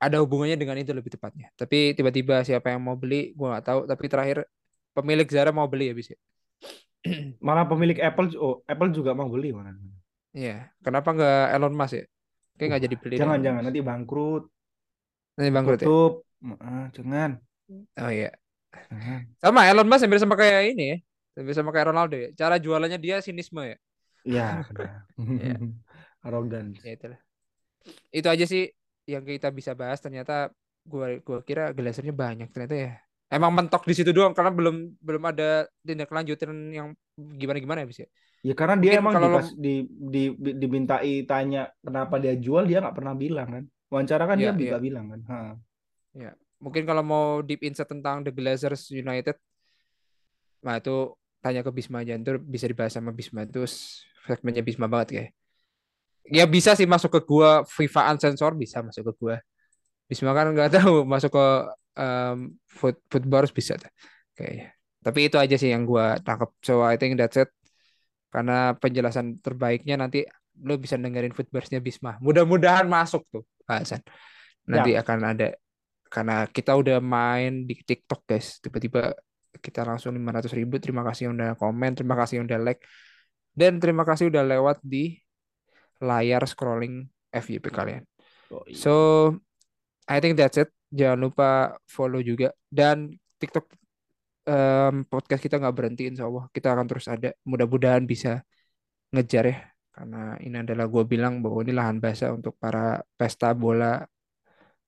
ada hubungannya dengan itu lebih tepatnya. Tapi tiba-tiba siapa yang mau beli gua nggak tahu. Tapi terakhir pemilik Zara mau beli ya bisa. Malah pemilik Apple, oh Apple juga mau beli mana? Iya. Kenapa nggak Elon Musk ya? Kayak nggak jadi beli. jangan jangan nanti bangkrut, Nanti bangkrut ya. tutup. Ah, jangan, Oh iya. jangan. Sama Elon Musk hampir sama kayak ini ya. Hampir sama kayak Ronaldo ya. Cara jualannya dia sinisme ya. Iya. Iya. Arrogance. Ya itulah. Itu aja sih yang kita bisa bahas. Ternyata gua gua kira Glazernya banyak ternyata ya. Emang mentok di situ doang karena belum belum ada tindak lanjutan yang gimana gimana ya bisa. Ya karena dia Mungkin emang kalau lo dikas- di, di, di- dimintai tanya kenapa dia jual dia nggak pernah bilang kan. Wawancara kan dia ya ya nggak bilang kan. Ha. ya mungkin kalau mau deep insight tentang The Glazers United, nah itu tanya ke Bisma aja. Itu bisa dibahas sama Bisma itu segmennya Bisma banget kayak. Ya bisa sih masuk ke gua FIFA Unsensor bisa masuk ke gua. Bisma kan nggak tahu masuk ke um, food food bars bisa tuh, kayaknya. Tapi itu aja sih yang gua tangkap. So I think that's it. Karena penjelasan terbaiknya nanti lo bisa dengerin food barsnya Bisma. Mudah-mudahan masuk tuh bahasan. Nanti Ya, akan ada karena kita udah main di TikTok guys. Tiba-tiba kita langsung 500 ribu. Terima kasih yang udah komen, terima kasih yang udah like, dan terima kasih udah lewat di layar scrolling FYP kalian. Oh, iya. So I think that's it. Jangan lupa follow juga dan TikTok em, podcast kita nggak berhenti insya Allah kita akan terus ada. Mudah-mudahan bisa ngejar ya karena ini adalah gue bilang bahwa ini lahan basah untuk para pesta bola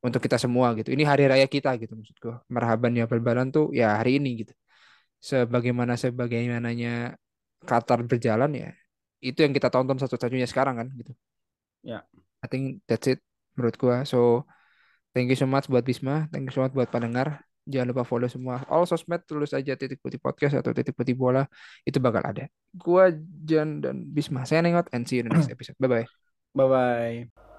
untuk kita semua gitu. Ini hari raya kita gitu maksud gue. Merhaban ya Balbalan tuh ya hari ini gitu. Sebagaimana sebagaimananya Qatar berjalan ya itu yang kita tonton satu-satunya sekarang kan gitu. Ya. I think that's it menurut gua. So thank you so much buat Bisma, thank you so much buat pendengar. Jangan lupa follow semua all sosmed tulis aja titik putih podcast atau titik putih bola itu bakal ada. Gua Jan dan Bisma saya nengot and see you in the next episode. Bye bye. Bye bye.